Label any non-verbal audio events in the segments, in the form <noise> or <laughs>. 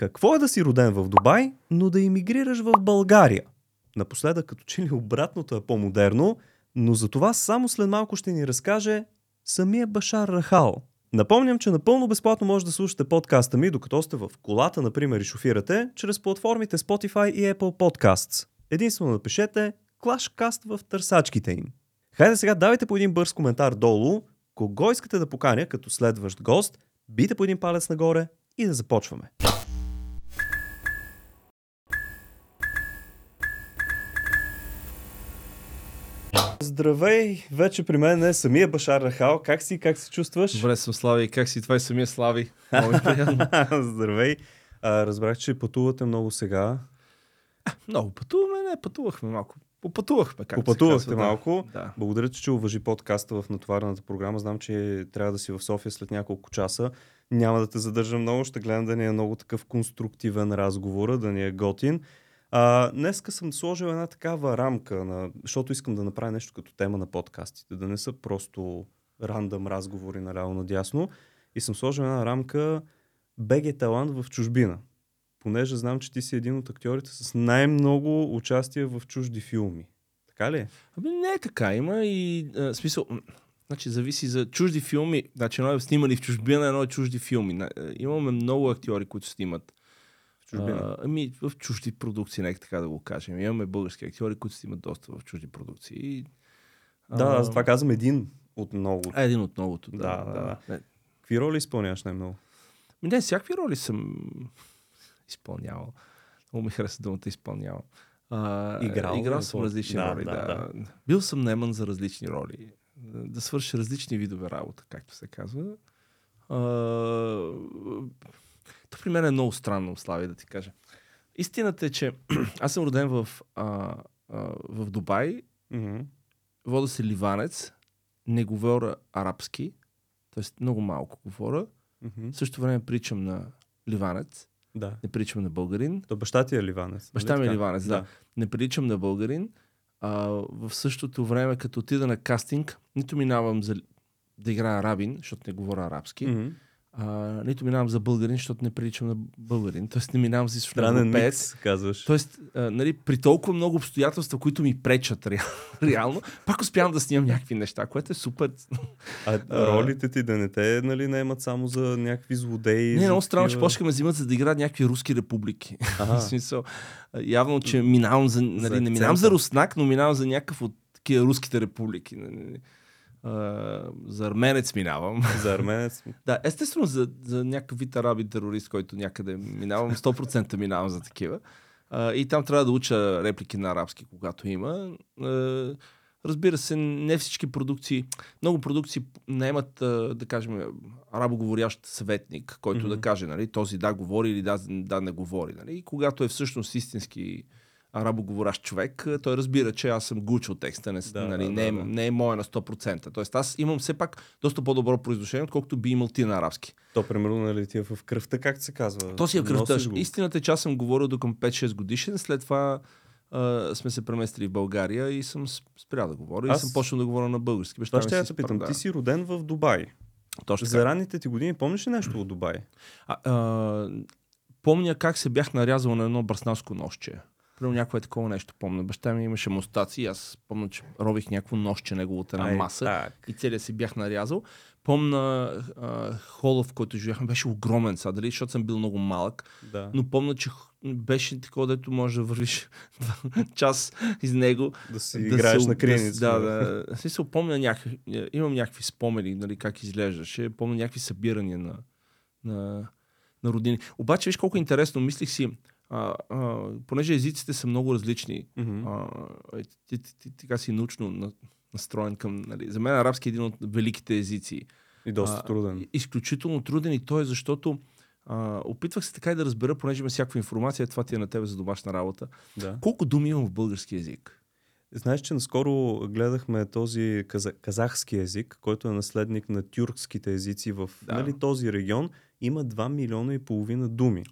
Какво е да си роден в Дубай, но да иммигрираш в България? Напоследък като че ли обратното е по-модерно, но за това само след малко ще ни разкаже самия Башар Рахал. Напомням, че напълно безплатно може да слушате подкаста ми, докато сте в колата, например, и шофирате, чрез платформите Spotify и Apple Podcasts. Единствено напишете Clashcast в търсачките им. Хайде сега давайте по един бърз коментар долу, кого искате да поканя като следващ гост, бийте по един палец нагоре и да започваме. Здравей, вече при мен е самия Башар Рахал. Как си, как се чувстваш? Добре съм, Слави. Как си? Това е самия Слави. Много приятно. <laughs> Здравей. А, разбрах, че пътувате много сега. Много пътуваме, не, пътувахме малко. Попътувахме, как Попътувахте малко. Да. Благодаря, че, че уважи подкаста в натоварената програма. Знам, че трябва да си в София след няколко часа. Няма да те задържам много. Ще гледам да ни е много такъв конструктивен разговор, да ни е готин. А, днеска съм сложил една такава рамка, на, защото искам да направя нещо като тема на подкастите, да не са просто рандъм разговори наляво надясно. И съм сложил една рамка БГ талант в чужбина. Понеже знам, че ти си един от актьорите с най-много участие в чужди филми. Така ли? е? Ами не е така. Има и а, смисъл. Значи зависи за чужди филми. Значи едно е снимали в чужбина, едно е чужди филми. А, Имаме много актьори, които снимат. Чужбина. А, ами в чужди продукции, нека така да го кажем. Имаме български актьори, които снимат доста в чужди продукции. И, Да, аз това казвам един от много. А, един от многото. Да, Да, да. да, Какви роли изпълняваш най-много? Ми не, всякакви роли съм изпълнявал. Много ми хареса думата изпълнявал. А, Играл, играл съм различни да, роли, да, да, да. Бил съм неман за различни роли. Да, свърша различни видове работа, както се казва. А, то при мен е много странно, Слави, да ти кажа. Истината е, че <clears throat> аз съм роден в, а, а, в Дубай, Мгм. вода се ливанец, не говоря арабски, т.е. много малко говоря. Мгм. В същото време причам на ливанец, Да. не приличам на българин. То баща ти е ливанец. Баща нали ми е ливанец, да. Не приличам на българин. А, в същото време, като отида на кастинг, нито минавам за да играя арабин, защото не говоря арабски, Мгм. А, нито минавам за българин, защото не приличам на българин. Тоест не минавам за европеец. казваш. Тоест, а, нали, при толкова много обстоятелства, които ми пречат ре- <laughs> реално, пак успявам да снимам някакви неща, което е супер. А, <laughs> а- ролите ти да не те нали, наемат само за някакви злодеи. Не, много странно, че почнаха ме взимат за да играят някакви руски републики. <laughs> В смисъл, явно, че минавам за, нали, За не минавам за руснак, но минавам за някакъв от такива руските републики. За арменец минавам. За арменец. <laughs> да, естествено за, за някакъв вид араби терорист, който някъде минавам, 100% минавам за такива. А, и там трябва да уча реплики на арабски, когато има. А, разбира се, не всички продукции, много продукции наемат, да кажем, арабоговорящ съветник, който Мгм. да каже, нали, този да говори или да, да не говори. Нали. И когато е всъщност истински арабоговорящ човек, той разбира, че аз съм го учил текста, не, Да, нали, да, не, е, да, да. не е моя на 100%. Тоест аз имам все пак доста по-добро произношение, отколкото би имал ти на арабски. То, примерно, нали, ти е в кръвта, как се казва? То си е кръвта. Носиш го. Истината е, че аз съм говорил до към 5-6 годишен, след това а, сме се преместили в България и съм спрял да говоря. Аз- И съм почнал да говоря на български. Баща Това ще я те питам. спра- Ти си роден в Дубай. Точно За ранните ти години помниш ли нещо от Дубай? А, а, помня как се бях нарязал на едно бръснаско нощче. Примерно някое такова нещо помня. Баща ми имаше мустаци, аз помня, че рових някакво нощче една Ай, маса. Так. и целия си бях нарязал. Помна а, хола, в който живяхме, беше огромен сега, дали, защото съм бил много малък, Да. но помня, че беше такова, дето можеш да вървиш <laughs> час из него. Да си да играеш се- на криеница. Да, да. да. Смисъл, помня някакви, имам някакви спомени, нали, как изглеждаше. Помня някакви събирания на, на, на родини. Обаче, виж колко интересно, мислих си, а, а, понеже езиците са много различни, а, е, ти, ти, ти, така си научно на, настроен към... Нали. За мен арабски е един от великите езици. И доста А, труден. и- Изключително труден и то е защото а, опитвах се така и да разбера, понеже има всякаква информация, това ти е на тебе за домашна работа. Да. Колко думи имам в български язик? Знаеш, че наскоро гледахме този каза- казахски език, който е наследник на тюркските езици в Да. нали, този регион. Има 2 милиона и половина думи.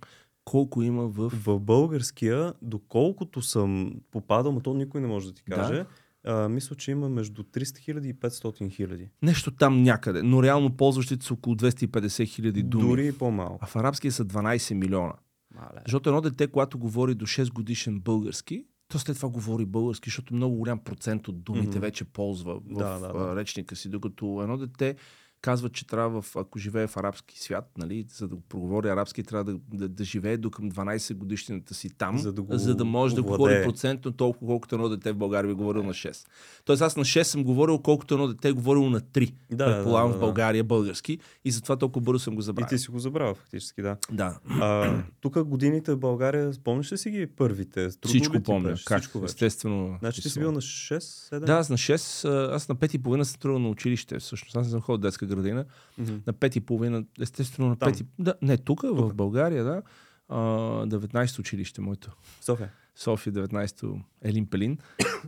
Колко има в... В българския, доколкото съм попадал, но то никой не може да ти Да. каже, а, мисля, че има между 300 хиляди и 500 хиляди. Нещо там някъде, но реално ползващите са около 250 хиляди думи. Дори и по-малко. А в арабския са 12 милиона. Мале. Защото едно дете, когато говори до 6 годишен български, то след това говори български, защото много голям процент от думите Мгм. вече ползва в Да, да, да. речника си, докато едно дете казва, че трябва, в, ако живее в арабски свят, нали, за да проговори арабски, трябва да, да, да живее до към 12 годишнината си там, За да го за да може да говори процентно толкова, колкото едно дете в България би говорил на 6. Тоест аз на 6 съм говорил, колкото едно дете е говорило на 3. Да, предполагам да, да, в да. България български и затова толкова бързо съм го И забравил. ти си го забравя, фактически, да. Да, А, тук годините в България, спомняш ли си ги първите? Трудно всичко помня. Как? Всичко вече. Естествено. Значи ти си бил на 6-7? Да, аз на 6, а, аз на 5 и половина съм тръгнал на училище. Всъщност аз не съм ходил в детска градина. Мгм. На 5 и половина, естествено на Там. 5 и... Да, не, тук, в. България, да. А, 19 училище, моето. София. София 19-то Елин Пелин.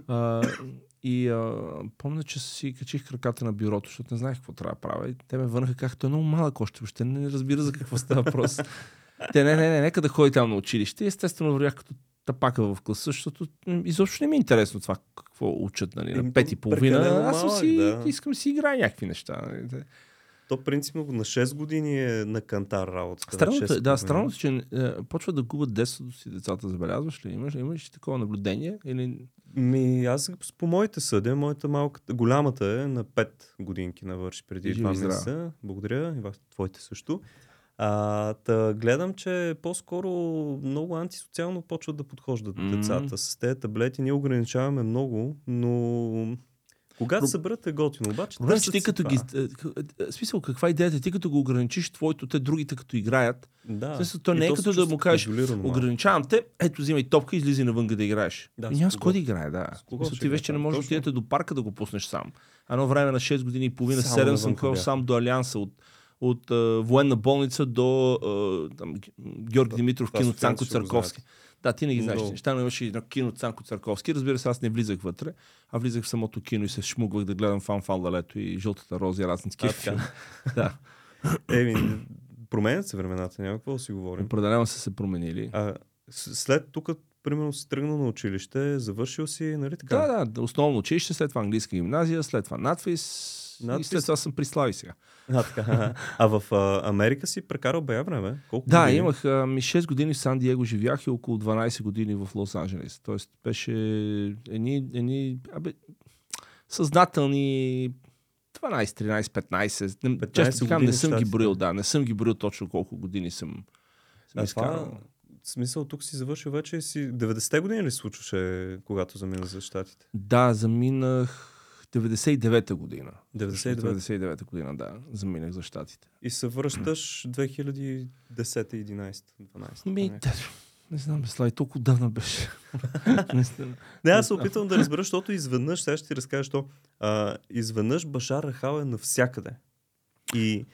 А, и а, помня, че си качих краката на бюрото, защото не знаех какво трябва да правя. И те ме върнаха, как той е много малък още, въобще не разбира за какво става въпрос. <laughs> те, не, не, не, нека да ходи там на училище. Естествено вървях като тапака в класа, защото изобщо не ми е интересно това какво учат нали, на пет и половина. Аз съм си, да. искам си играя някакви неща. нали. То принципно на 6 години е на кантар работата. Странното, е, 6 да, странното, е, че е, почва да губят детството си децата, забелязваш ли? Имаш, имаш ли такова наблюдение? Или... Ми, аз по моите съдя, моята малката, голямата е на 5 годинки навърши преди Живи 2 и здрава. месеца. Благодаря. И вас, твоите също. А, та, гледам, че по-скоро много антисоциално почват да подхождат М. децата. С тези таблети ние ограничаваме много, но когато Про- се бъдат е готино. Обаче Проблем, че търсят ти като това. ги... е, е, Смисъл, каква е идеята? Ти като го ограничиш твоето, те другите като играят, Да. Смисъл, то не е като да му кажеш, ограничавам те, ето взимай топка и излизай навън да играеш. Да, с няма с кой да играе, да. С кого Мисъл, ще ти вече не можеш да отидете до парка да го пуснеш сам. Едно време на 6 години и половина, Само 7 съм ходил сам до Алианса от от а, военна болница до а, там, Георги Димитров, кино Цанко Църковски. Да, ти не ги знаеш тези неща, но имаше едно кино Цанко Църковски. Разбира се, аз не влизах вътре, а влизах в самото кино и се шмугвах да гледам фан фан лалето и жълтата роза и разни такива А, така. филми. <laughs> да. Еми, променят се времената, няма какво да си говорим. Определено са се променили. А, след тук, примерно, си тръгнал на училище, завършил си, нали така? Да, да, основно училище, след това английска гимназия, след това надфис, и Надфис? след това съм при Слави сега. А, така. а в а, Америка си прекарал бая време? Колко Да, години? имах а, ми 6 години в Сан Диего живях и около 12 години в Лос Анджелес. Тоест беше едни, едни абе, съзнателни 12, 13, 15. Не, 15 често казвам, не съм ги броил, да. Не съм ги броил точно колко години съм, съм А изкарал. това, смисъл, тук си завършил вече си... 90-те години ли случваше, когато замина за щатите? Да, заминах 99-та година. 99 99-та година, да. Заминах за щатите. И се връщаш 2010, 11, 12. Ми, те, не знам, Слай, толкова давна беше. <laughs> Не, аз се опитвам да разбера, защото изведнъж, сега ще ти разкажа, що а, изведнъж Башар Рахал е навсякъде. И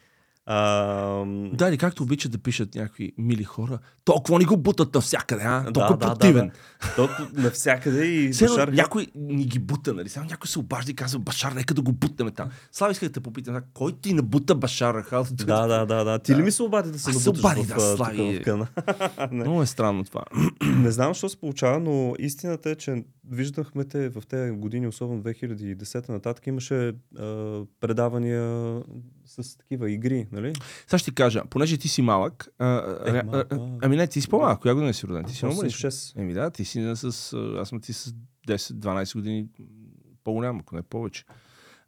а, Да, или както обичат да пишат някакви мили хора, толкова ни го бутат навсякъде, а? Да, Толкова да, да, противен. Толкова навсякъде и Все Башар някой ни ги бута, нали? Само някой се обажда и казва, Башар, нека да го бутнем там. Слава исках да те попитам, кой ти набута Башар Рахал? Да, да, да, да. Ти ли Да. ми се обади да се Аз се набуташ обадих, в, да, а, тук Слави. в. <laughs> Много е странно това. Не знам, защо се получава, но истината е, че виждахме те в тези години, особено 2010 нататък, имаше а, предавания с такива игри, нали? Сега ще ти кажа, понеже ти си малък, а, Е, а, малък, а, а. ами не, ти си по-малък, коя година си роден? Ти си много съм малък. 6. Еми да, ти си с, аз съм ти с 10-12 години по-голям, ако не повече.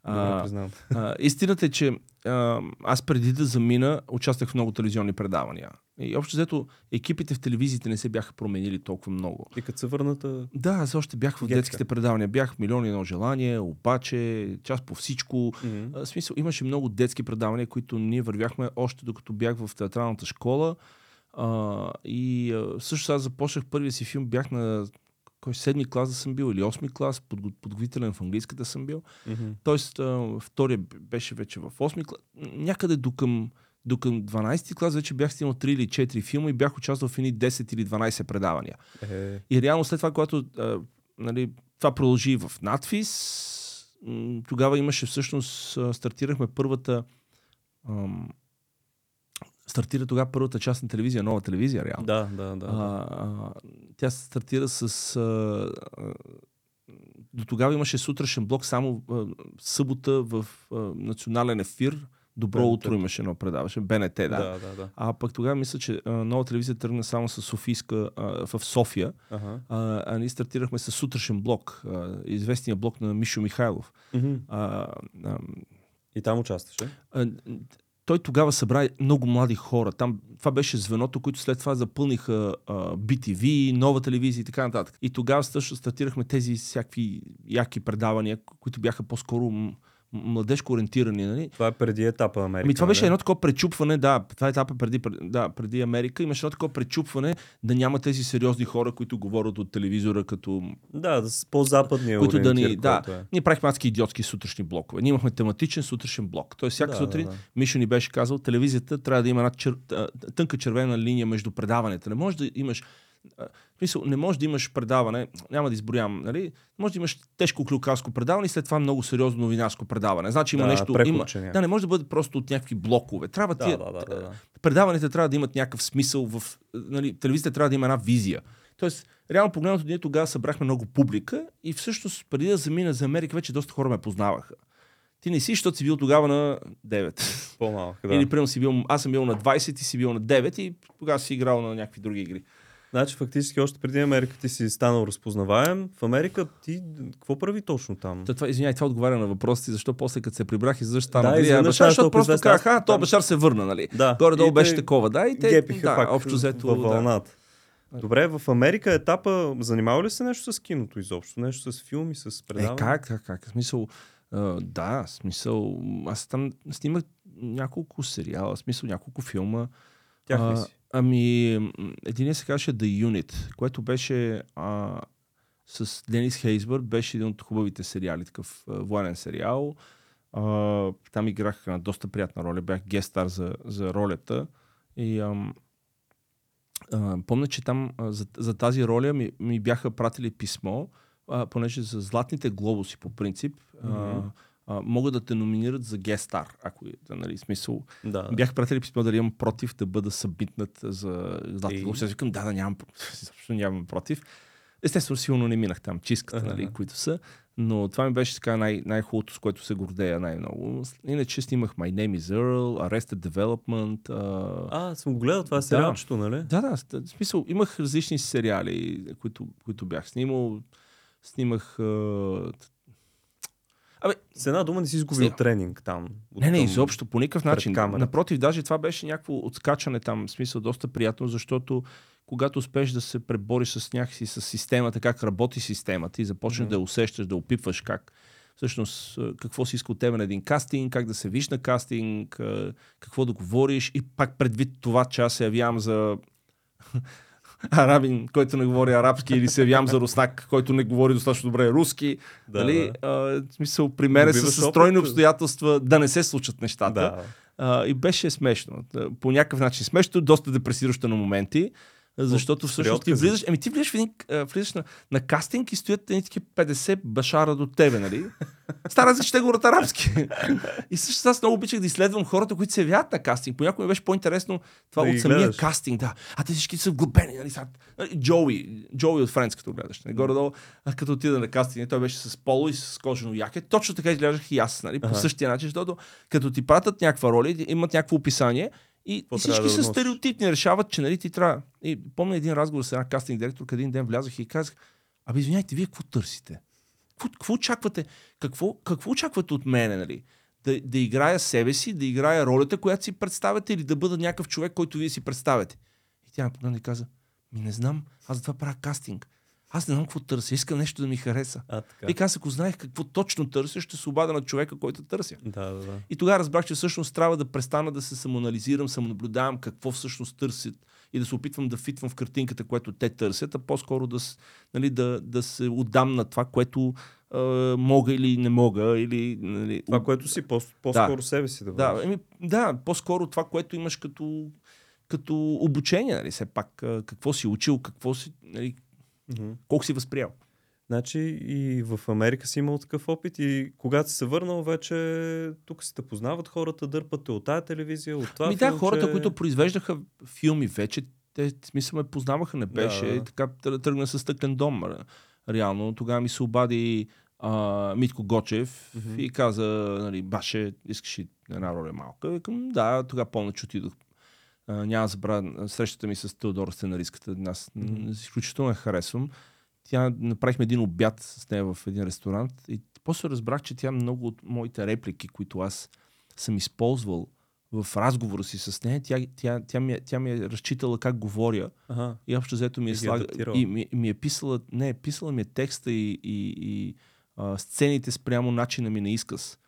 А, признавам. А, истината е, че а, аз преди да замина, участвах в много телевизионни предавания. И общо взето, екипите в телевизиите не се бяха променили толкова много. И като се върната... Да, аз още бях в Гетка. детските предавания. Бях Милион едно желание, Опаче, част по всичко. Мгм. А, смисъл, имаше много детски предавания, които ние вървяхме още докато бях в театралната школа. А, и а, също аз започнах първия си филм, бях на кой седми клас да съм бил или осми клас, подго- подготвителен в английската съм бил. Мгм. Тоест, а, втория беше вече в 8 клас. Някъде до към, до към 12 клас вече бях снимал 3 или 4 филма и бях участвал в едни 10 или 12 предавания. Е, И реално след това, когато а, нали, това продължи в надфис, тогава имаше всъщност, стартирахме първата ам, стартира тогава първата част на телевизия, нова телевизия, реално. да, да, да. А, а, тя стартира с... А, а, до тогава имаше сутрешен блок само а, събота в а, национален ефир, Добро БНТ. утро имаше едно предаваше. БНТ, да. Да, да, да. А пък тогава мисля, че а, нова телевизия тръгна само с Софийска а, в София, Ага. а, а ние стартирахме с сутрешен блок, а, известния блок на Мишо Михайлов. Мгм. А, а, И там участваше. Той тогава събра много млади хора. Там, това беше звеното, които след това запълниха а, BTV, нова телевизия и така нататък. И тогава също стартирахме тези всякакви яки предавания, които бяха по-скоро младежко ориентирани. Нали? Това е преди етапа Америка. Ами това беше нали? едно такова пречупване, да, това е етапа преди, пред- да, преди Америка. Имаше едно такова пречупване да няма тези сериозни хора, които говорят от телевизора като Да, по-западния които да ни... Да, е. ние правихме адски идиотски сутрешни блокове. Ние имахме тематичен сутрешен блок. Тоест всяка Да, сутрин да, да. Мишо ни беше казал, телевизията трябва да има една чер... тънка червена линия между предаванията. Не може да имаш смисъл, не може да имаш предаване, няма да изброявам, нали? Може да имаш тежко клюкарско предаване и след това много сериозно новинарско предаване. Значи има Да, нещо. Има, да, не може да бъде просто от някакви блокове. Трябва Да, тия, да, да, да, да. предаваните трябва да имат някакъв смисъл в... Нали, телевизията трябва да има една визия. Тоест, реално погледнато, ние тогава събрахме много публика и всъщност преди да замина за Америка, вече доста хора ме познаваха. Ти не си, защото си бил тогава на 9. По-малък, <laughs> Да. Или примерно си бил, аз съм бил на 20, ти си бил на 9 и тогава си играл на някакви други игри. Значи фактически още преди Америка ти си станал разпознаваем. В Америка ти какво прави точно там? Та, това, извиняй, това отговаря на въпросите, защо после като се прибрах и защо стана Да, бащар, стана защото толкова просто казах, а, то там- бащар се върна, нали? Да. Горе-долу беше такова, да, и те, Гепиха да, пак общо взето, във да. вълната. Добре, в Америка етапа, занимава ли се нещо с киното изобщо? Нещо с филми, с предаване? Е, как, как, как? В Смисъл, а, да, смисъл, аз там снимах няколко сериала, смисъл няколко филма. Тях ли си? Ами, един се казваше The Unit, което беше а, с Денис Хейсбър, беше един от хубавите сериали, такъв а, военен сериал. А, там играх а, доста приятна роля, бях гестар за, за ролята. И ам, а, помня, че там а, за, за тази роля ми, ми бяха пратили писмо, а, понеже за Златните глобуси по принцип Мгм. А, могат да те номинират за гестар, ако е, да, нали, смисъл. Да. Бях пратили писмо дали имам против да бъда събитнат за И? глобуси. Аз викам, да, да, нямам, също нямам против. Естествено, силно не минах там чистката, нали, които са. Но това ми беше така най- най-хубавото, с което се гордея най-много. Иначе снимах My Name is Earl, Arrested Development. А... А, съм го гледал, това е Да. сериалчето, нали? Да, да, в смисъл, имах различни сериали, които, които бях снимал. Снимах... А... С една дума не си изгубил Сега. тренинг там. Не, не, Оттам. изобщо, по никакъв начин. камерата. Напротив, даже това беше някакво отскачане там, в смисъл доста приятно, защото когато успеш да се пребориш с някакси с системата, как работи системата и започнеш Мгм. да я усещаш, да опипваш как всъщност какво си иска от тебе на един кастинг, как да се виж на кастинг, какво да говориш и пак предвид това, че аз се явявам за арабин, който не говори арабски или се явявам за руснак, който не говори достатъчно добре руски. Да, нали? да. А, смисъл, при мен са стройни опит. обстоятелства да не се случат нещата. Да. А, и беше смешно. По някакъв начин смешно, доста депресиращо на моменти. Защото всъщност ти откази. влизаш, ами ти влизаш, в един, влизаш на, на кастинг и стоят едни такива 50 башара до тебе, нали? Стара за че те говорят арабски. и също аз много обичах да изследвам хората, които се явяват на кастинг. Понякога ми беше по-интересно това Да от самия гледаш. кастинг, да. А те всички са вглъбени, нали? Сега, нали, Джоуи, Джоуи от Френц, като гледаш. Нали? Горе-долу, като отида на кастинг, той беше с поло и с кожено яке. Точно така изглеждах и аз, нали? По Аха. същия начин, защото като ти пратят някаква роля, имат някакво описание и Какво всички да са носиш? стереотипни, решават, че нали ти трябва. И помня един разговор с една кастинг директор, къде един ден влязах и казах, абе извиняйте, вие какво търсите? Какво, какво очаквате? Какво, какво очаквате от мене, нали? Да, да играя себе си, да играя ролята, която си представяте или да бъда някакъв човек, който вие си представяте? И тя погледна и каза, ми не знам, аз затова правя кастинг. Аз не знам какво търся, искам нещо да ми хареса. А, така. И аз ако знаех какво точно търся, ще се обада на човека, който търся. Да, да, да. И тогава разбрах, че всъщност трябва да престана да се самоанализирам, самонаблюдавам какво всъщност търсят и да се опитвам да фитвам в картинката, което те търсят, а по-скоро да, нали, да, да се отдам на това, което а, мога или не мога. Или, нали, Това, което си, по- по-скоро себе си да да, бъдеш. еми, да, по-скоро това, което имаш като, като обучение, нали, все пак, какво си учил, какво си, нали, Мгм. колко си възприял. Значи и в Америка си имал такъв опит и когато си се върнал вече тук си те познават хората, дърпат те от тая телевизия, от това Ми да, хората, които произвеждаха филми вече, те смисъл ме познаваха, не беше. Да. И така тръгна с стъклен дом. ре- Реално, тогава ми се обади а, Митко Гочев Мгм. и каза, нали, баше, искаш ли една роля малка? Викам, да, тогава помня, че отидох. А, няма да забравя срещата ми с Теодора сценаристката. Аз м, изключително я харесвам. Тя направихме един обяд с нея в един ресторант и после разбрах, че тя много от моите реплики, които аз съм използвал в разговора си с нея, тя, тя, тя, ми, е- тя ми е разчитала как говоря Ага. и общо взето ми И е слага, и ми, ми е писала, не, писала ми е текста и, и, и а, сцените спрямо начина ми на изказ.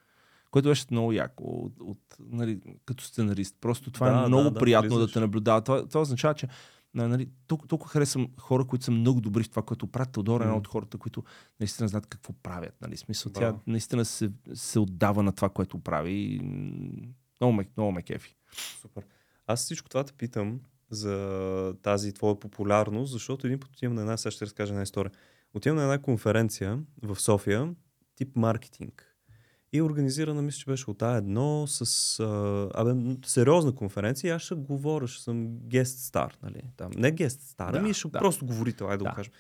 Което беше много яко от, от, нали, като сценарист. Просто това Да, е много да, да, приятно влизаш. да те наблюдава. Това, това означава, че на- нали, толкова, толкова харесвам хора, които са много добри в това, което правят. Теодора е една от хората, които наистина знаят какво правят. Нали? Смисъл, тя Браво. наистина се, се отдава на това, което прави. И, много, ме, много ме кефи. Супер. Аз всичко това те питам за тази твоя популярност, защото един път отивам на една, сега ще разкажа една история. Отивам на една конференция в София, тип маркетинг. И организирана, мисля, че беше от А1 с а, абе, сериозна конференция. Аз ще говоря, ще съм гест стар, нали? Там. Не гест стар, Да, ами ще да. просто говорител, айде да, Да. го кажем.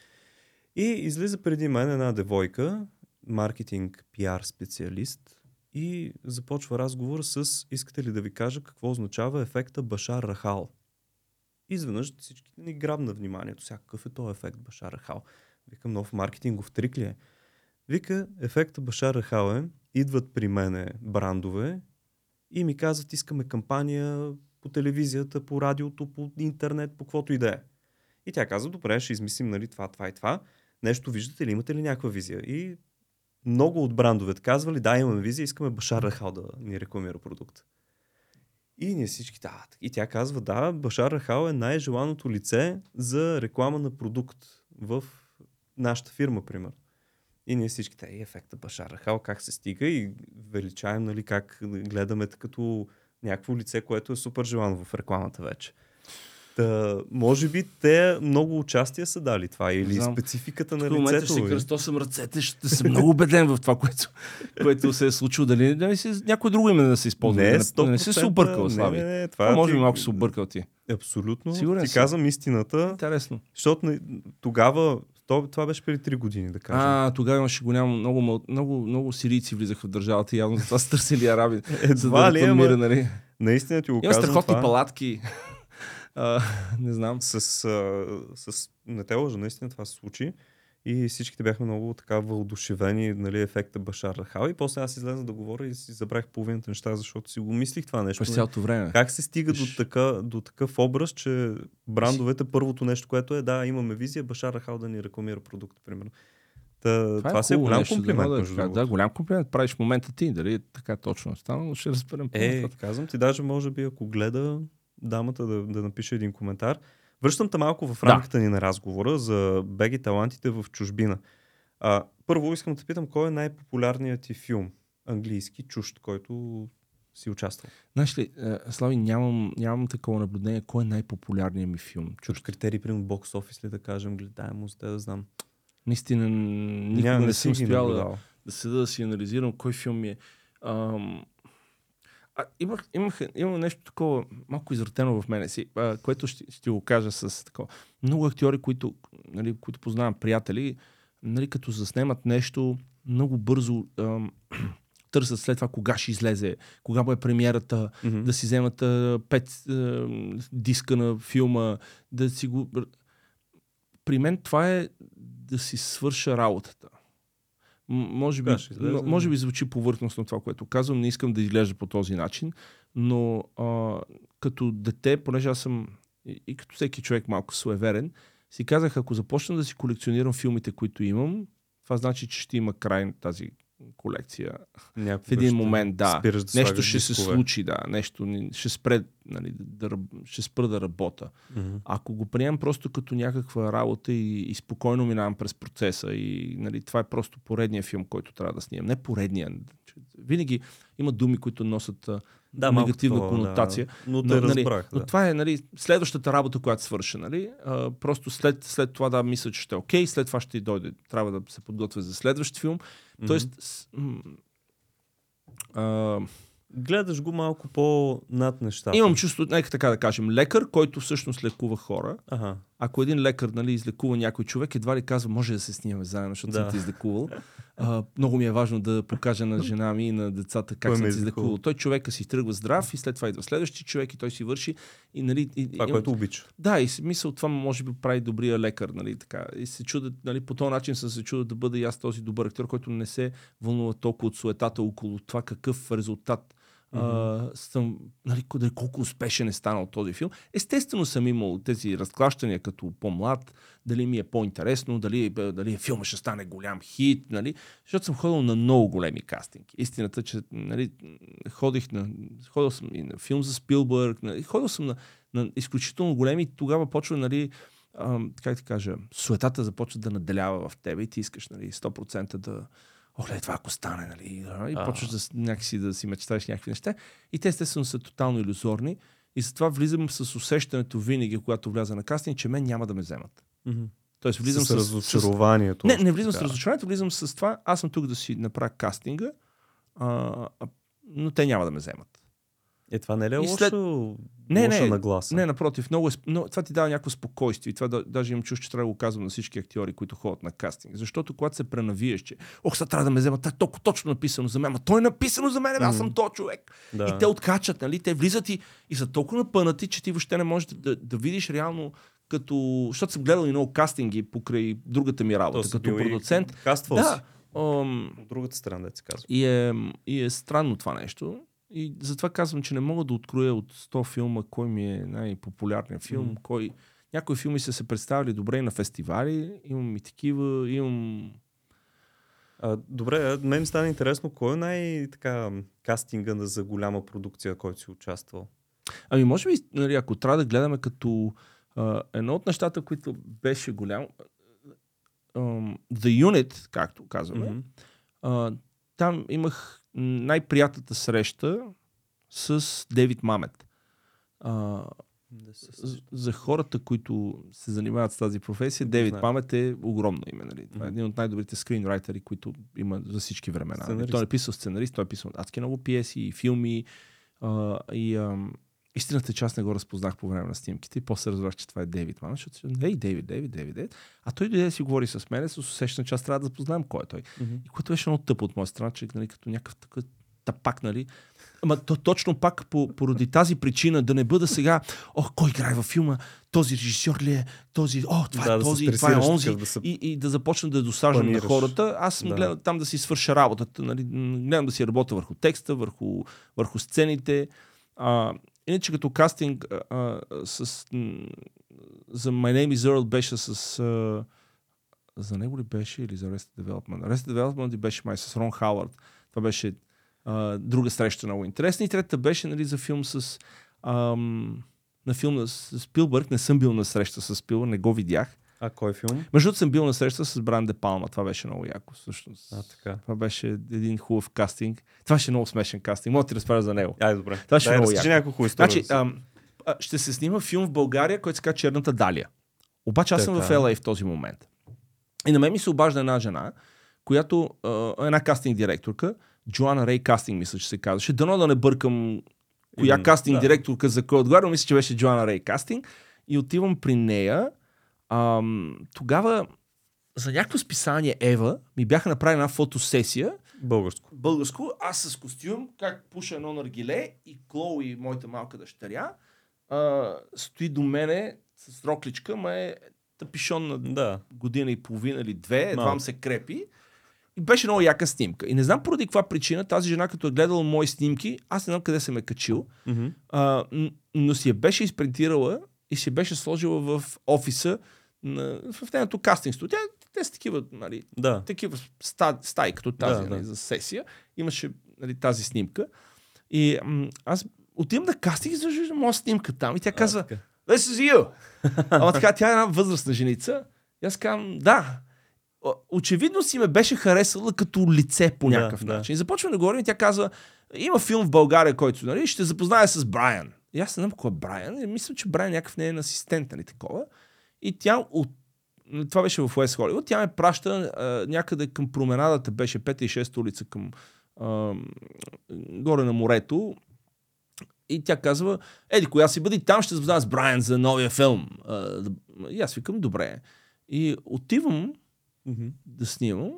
И излиза преди мен една девойка, маркетинг, пиар специалист, и започва разговор с искате ли да ви кажа какво означава ефекта Башар Рахал. Изведнъж всички ни грабна вниманието. Сега какъв е този ефект Башар Рахал? Викам, нов маркетингов трик ли е? Вика, ефекта Башар Рахал идват при мене брандове и ми казват, искаме кампания по телевизията, по радиото, по интернет, по каквото и да е. И тя казва, добре, ще измислим нали, това, това и това. Нещо виждате ли, имате ли някаква визия? И много от брандовете казвали, да, имаме визия, искаме Башар Рахал да ни рекламира продукт. И ние всички, да. И тя казва, да, Башар Рахал е най-желаното лице за реклама на продукт в нашата фирма, примерно. И ние всички, те, и ефекта Башар Рахал, как се стига и величаем, нали, как гледаме като някакво лице, което е супер желано в рекламата вече. Та, може би те много участия са дали това или знам. спецификата на В момента лицето. ще си кръстосам ръцете, ще съм много убеден в това, което, което се е случило. Дали да не си, някой друго име да се използва. Не, да не, да не си 100%, се объркал, не, Слави. Не, не, Това това може ти- би малко се объркал ти. Абсолютно. Сигурен ти съм. казвам истината, Интересно. защото тогава, то, това беше преди 3 години, да кажем. А, тогава имаше голямо, много, много, много сирийци влизаха в държавата, явно затова са търсили араби. <laughs> за да ли, ама нали? наистина ти го Има страхотни това. палатки. <laughs> а, не знам. <laughs> С, а, с, не те лъжа, наистина това се случи. И всичките бяхме много така въодушевени, нали, ефекта Башар Рахал. И после аз излезнах да говоря и си забрах половината неща, защото си го мислих това нещо. През нали. цялото време. Как се стига до, Виж. така, до такъв образ, че брандовете, първото нещо, което е, да, имаме визия, Башар Рахал да ни рекламира продукт, примерно. Та, това, това си е голям нещо, комплимент, да, между да, да, голям комплимент. Правиш в момента ти, дали е така точно стана, но ще разберем Е, по-нататък. казвам ти, даже може би ако гледа дамата да, да напише един коментар. Връщам те малко в рамката ни на разговора за беги талантите в чужбина. А, първо искам да питам, кой е най-популярният ти филм, английски, чужд, който си участвал? Знаеш ли, е, Слави, нямам, нямам такова наблюдение. Кой е най-популярният ми филм? Чужд критерий, примерно бокс офис ли да кажем, гледаемост, да, да знам. Наистина, никога Няма, не, не съм стоял да, да седа да си анализирам кой филм ми е. Ам, а, имах, имах, имам нещо такова малко извратено в мене си, а, което ще, ще го кажа с такова. Много актьори, които, нали, които познавам, приятели, нали, като заснемат нещо, много бързо ам, <clears throat> търсят след това кога ще излезе, кога му е премиерата, Мгм. да си вземат а, пет а, диска на филма, да си го... При мен това е да си свърша работата. Може, би, ще излезе? може би звучи повърхностно това, което казвам, не искам да изглежда по този начин, но а, като дете, понеже аз съм и, и като всеки човек малко суеверен, си казах, ако започна да си колекционирам филмите, които имам, това значи, че ще има край на тази колекция. Някога В един момент, да. да нещо ще се дискове. случи, да. Нещо ще спре, нали, да, ще спра да работя. Мгм. Ако го приемам просто като някаква работа и, и спокойно минавам през процеса и нали, това е просто поредния филм, който трябва да снимам. Не поредния. Винаги има думи, които носят Да, негативна такова, конотация. Да. Но Но, нали, разбрах. Но да. това е нали, следващата работа, която свърша. Нали? А, просто след, след това да мисля, че ще е окей, след това ще дойде. Трябва да се подготвя за следващ филм. Мгм. Тоест, с, м- а, Гледаш го малко по-над нещата. имам чувство, нека така да кажем, лекар, който всъщност лекува хора. Ага. ако един лекар нали, излекува някой човек, едва ли казва, може да се снимаме заедно, защото Да. съм те излекувал. А, много ми е важно да покажа на жена ми и на децата как Кой съм ме е те излекувал. Той човека си тръгва здрав и след това идва следващия човек и той си върши. И, нали, и, Това, и, което обича. да, и си мисля, това може би прави добрия лекар, нали, така. И се чуда, нали, по този начин съм се чуда да бъда и аз този добър актьор, който не се вълнува толкова от суетата около това какъв резултат Съм, нали, колко успешен е станал този филм. Естествено съм имал тези разклащания като по-млад, дали ми е по-интересно, дали, дали филма ще стане голям хит, нали, защото съм ходил на много големи кастинги. Истината, че нали, ходих на, ходил съм и на филм за Спилбърг, нали, ходил съм на, на изключително големи тогава почва, нали, как ти кажа, суетата започва да наделява в тебе и ти искаш, нали, 100% да Оле, това ако стане, нали, и А. почваш да, с- някакси да си мечтаеш някакви неща. И те естествено са тотално иллюзорни. И затова влизам с усещането винаги, когато вляза на кастинг, че мен няма да ме вземат. Тоест влизам с, с, разочарованието. не, не влизам с така. разочарованието, влизам с това. Аз съм тук да си направя кастинга, а, а, но те няма да ме вземат. Е, това не е ли И лошо, след- Не, лоша не, нагласа? Не, напротив, много е, но това ти дава някакво спокойствие. И това да, даже имам чувство, че трябва да го казвам на всички актьори, които ходят на кастинг. Защото когато се пренавиеш, че ох, сега трябва да ме вземат, това е толкова точно написано за мен, ама той е написано за мен, аз съм то човек. Да. И те откачат, нали? Те влизат и, и са толкова напънати, че ти въобще не можеш да, да, да видиш реално като... Защото съм гледал и много кастинги покрай другата ми То работа, си като и продуцент. Си. Да. Ам, От другата страна, да се казва. и е, и е странно това нещо. И затова казвам, че не мога да откроя от 100 филма кой ми е най-популярният филм, Мгм. кой... Някои филми са се представили добре и на фестивали, имам и такива, имам... А, добре, мен стана интересно, кой е най-така кастинга за голяма продукция, който си участвал? Ами може би, нали, ако трябва да гледаме като а, едно от нещата, които беше голямо, The Unit, както казваме, Мгм. а, там имах най-приятната среща с Дейвид Мамет. А, Да се за хората, които се занимават с тази професия, Дейвид знам. Памет е огромно име. Нали? Това е един от най-добрите скринрайтери, които има за всички времена. Нали? Сценарист. Той е писал сценарист, той е писал адски много пиеси и филми. А, и ам, истината е, че аз не го разпознах по време на снимките и после разбрах, че това е Дейвид Мамет, защото ей, Дейвид, Дейвид, Дейвид, Дейвид. А той дойде да си говори с мен, с усещане, че аз трябва да запознаем кой е той. Мгм. И което беше много тъпо от моя страна, че нали, като някакъв такъв тапак, нали? Ама то, точно пак по, поради тази причина да не бъда сега, о, кой играе във филма, този режисьор ли е, този, о, това Да, е да се този, това е онзи. да се- И, и да започна да досаждам на хората. Аз Да. гледал там да си свърша работата. Нали? Гледам да си работя върху текста, върху, върху сцените. А, иначе като кастинг а, с, за My Name is Earl беше с... А, за него ли беше или за Arrested Development? Arrested Development беше май с Рон Хауърд. Това беше а, друга среща много интересна. И третата беше нали, за филм с... Ам, на филм с Спилбърг. Не съм бил на среща с Спилбърг, не го видях. А кой филм? Между другото съм бил на среща с Бран Де Палма. Това беше много яко. Всъщност. А, така. Това беше един хубав кастинг. Това беше много смешен кастинг. Мога да ти разправя за него. Ай, добре. Това ще е Дай, много разкажи яко. няколко истории. Значи, ам, а, ще се снима филм в България, който се казва Черната Далия. Обаче аз съм в Така. LA в този момент. И на мен ми се обажда една жена, която а, една кастинг директорка, Джоана Рей Кастинг, мисля, че се казваше. Дано да не бъркам коя кастинг да. директорка за кой отговаря, мисля, че беше Джоана Рей Кастинг. И отивам при нея. Ам, тогава за някакво списание Ева ми бяха направили една фотосесия Българско. българско, аз с костюм, как пуша едно наргиле и Клоуи, моята малка дъщеря, а, стои до мене с рокличка, ма е тъпишон на Да. година и половина или две, едва се крепи. И беше много яка снимка. И не знам поради каква причина тази жена, като е гледала мои снимки, аз не знам къде съм е качил, Мгм. а, но си я беше изпринтирала и си беше сложила в офиса на, в нейното кастинг студио. Тя- Те са такива, нали, Да. такива ста, стаи като тази Да, да, нали, да. за сесия. Имаше нали, тази снимка. И м- аз отивам да кастинг и завиждам моя снимка там. И тя казва, така. This is you! Ама така, тя е една възрастна женица. И аз казвам, да. Очевидно си ме беше харесала като лице по Да, някакъв да. начин. И започваме да говорим и тя казва, има филм в България, който нали, ще запозная с Брайан. И аз не знам кой е Брайан. И мисля, че Брайан някакъв не е асистент, нали такова. И тя от това беше в Уест Холивуд. Тя ме праща а, някъде към променадата, беше 5 и 6 улица към а, горе на морето. И тя казва, еди, коя си бъди, там ще запозная с Брайан за новия филм. А, и аз викам, добре. И отивам Мгм. да снимам.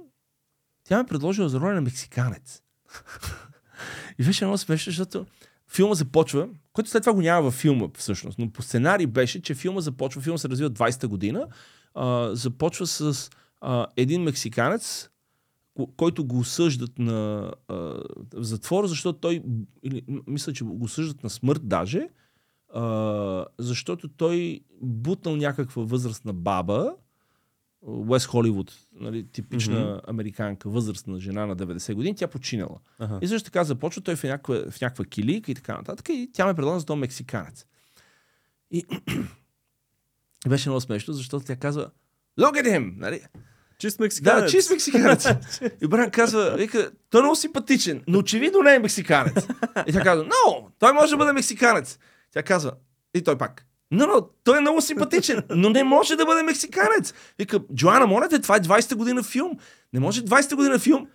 Тя ме предложила за роля на мексиканец. <laughs> и беше много смешно, защото филма започва, който след това го няма във филма всъщност, но по сценарий беше, че филма започва, филма се развива 20-та година, а, започва с а, един мексиканец, ко- който го осъждат на а, в затвор, защото той, или, мисля, че го осъждат на смърт даже, а, защото той бутнал някаква възрастна баба, Уест Холивуд, нали, типична mm-hmm. американка, възрастна жена на 90 години, тя починала. Аха. И също така започва той в някаква, в някаква килийка и така нататък. И тя ме предлага за този мексиканец. И <clears throat> беше много смешно, защото тя казва Look at him! Нали? Чист Да, мексиканец. чист мексиканец. <laughs> И Бран казва, вика, той е много симпатичен, но очевидно не е мексиканец. И тя казва, но, той може да бъде мексиканец. Тя казва, и той пак, но, но, той е много симпатичен, но не може да бъде мексиканец. Вика, Джоана, моля те, това е 20-та година филм. Не може 20-та година филм.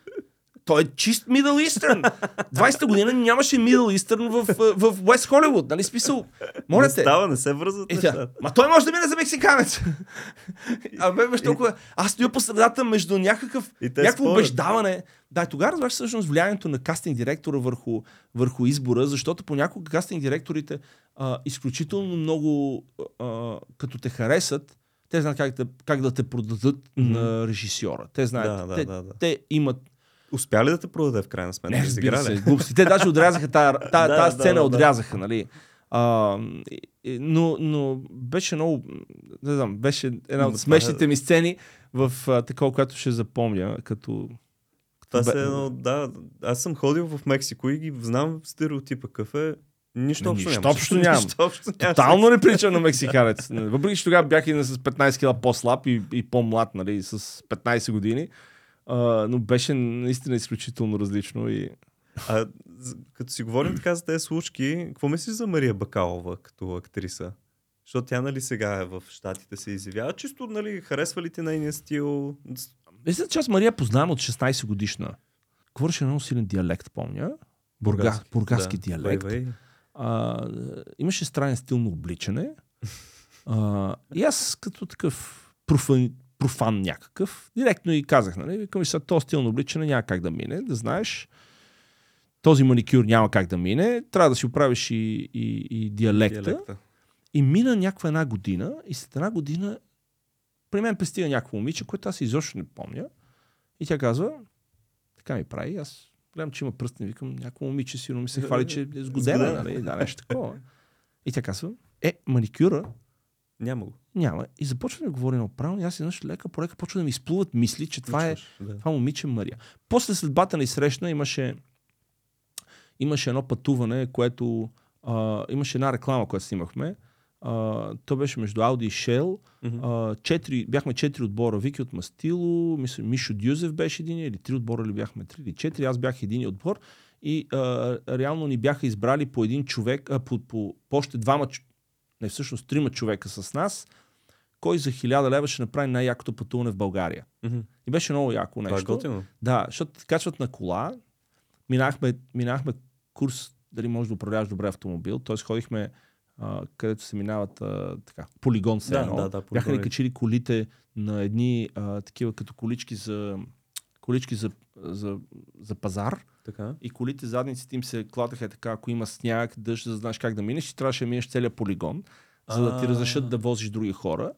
Той е чист Middle Eastern. 20-та година нямаше Middle Eastern в, в, в West Hollywood. Нали смисъл? Моля Не те. става, не се връзват тя, нещата. ма той може да мине за мексиканец. а бе, беше толкова... Аз стоя по средата между някакъв, някакво спорят. убеждаване. Да, тогава разбрах всъщност влиянието на кастинг директора върху, върху избора, защото понякога кастинг директорите а, изключително много, а, като те харесат, те знаят как да, как да те продадат Мгм. на режисьора. Те знаят. Да, да, те, да, да. те имат Успя ли да те продаде в крайна сметка? не, разбира се, глупости. Те даже отрязаха тази, <laughs> тази да, сцена, да, да. отрязаха, нали? А, но, но беше много, не знам, беше една от това смешните ми сцени в а, такова, което ще запомня, като... Това Бе- се едно, да, аз съм ходил в Мексико и ги знам стереотипа какъв е. Нищо общо нищо няма. общо <laughs> нямам. Нищо общо няма. Тотално не прилича на мексиканец. Въпреки, че тогава бях и с 15 кила по-слаб и, и по-млад, нали, с 15 години. А, но беше наистина изключително различно и А, като си говорим така за тези случки, какво мислиш за Мария Бакалова като актриса? Защото тя, нали, сега е в Штатите се изявява. Чисто, нали, харесва ли ти нейния стил? Мисля, че аз Мария познавам от 16 годишна. Говореше много силен диалект, помня. Бурга, Бургаски, да. диалект. Вей, вей. А, имаше странен стил на обличане. А, и аз като такъв профан, профан някакъв, директно и казах, нали, викам, сега този стил на обличане няма как да мине, да знаеш. Този маникюр няма как да мине, трябва да си оправиш и, и, и диалекта. Диалекта. И мина някаква една година и след една година при мен пристига някакво момиче, което аз изобщо не помня. И тя казва, така ми прави, аз гледам, че има пръстен, викам, някакво момиче сигурно ми се хвали, че е сгодена, Сгодена. нали? Да, нещо такова. <laughs> И тя казва, е, маникюра Няма го. няма. И започва да говори направо, и аз еднъж лека по лека почва да ми изплуват мисли, че това е Да. това момиче Мария. После следбата ни срещна имаше, имаше едно пътуване, което а, имаше една реклама, която снимахме. А, то беше между Ауди и. А, четири, бяхме четири отбора. Вики от Мастило, мисля, Мишо Дюзев беше един или три отбора ли бяхме? Три или четири. Аз бях един отбор. И а, реално ни бяха избрали по един човек, а, по, по, по още двама, не всъщност трима човека с нас, кой за хиляда лева ще направи най-якото пътуване в България. Мгм. И беше много яко Това е нещо. готино. Да, защото качват на кола, минахме, минахме курс дали можеш да управляваш добре автомобил, т.е. ходихме а, където се минават а, така, полигон се Да, едно. да, да, Бяха полигони. качили колите на едни а, такива като колички за колички за, за, за пазар Така. и колите задниците им се клатаха така, ако има сняг, дъжд, за да знаеш как да минеш и трябваше да минеш целият полигон, за да ти разрешат да возиш други хора.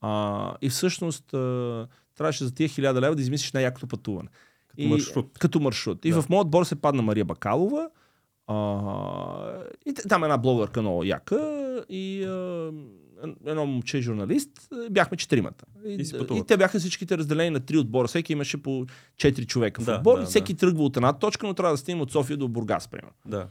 А, и всъщност а, трябваше за тия хиляда лева да измислиш най-якото пътуване. Като маршрут. Като маршрут. И Да. в моят отбор се падна Мария Бакалова. А, и там една блогърка много яка и а, едно момче журналист. Бяхме четиримата. И и пътуват. те бяха всичките разделени на три отбора. Всеки имаше по четири човека в Да, отбор. да, и всеки да. тръгва от една точка, но трябва да стигнем от София до Бургас, примерно. Да.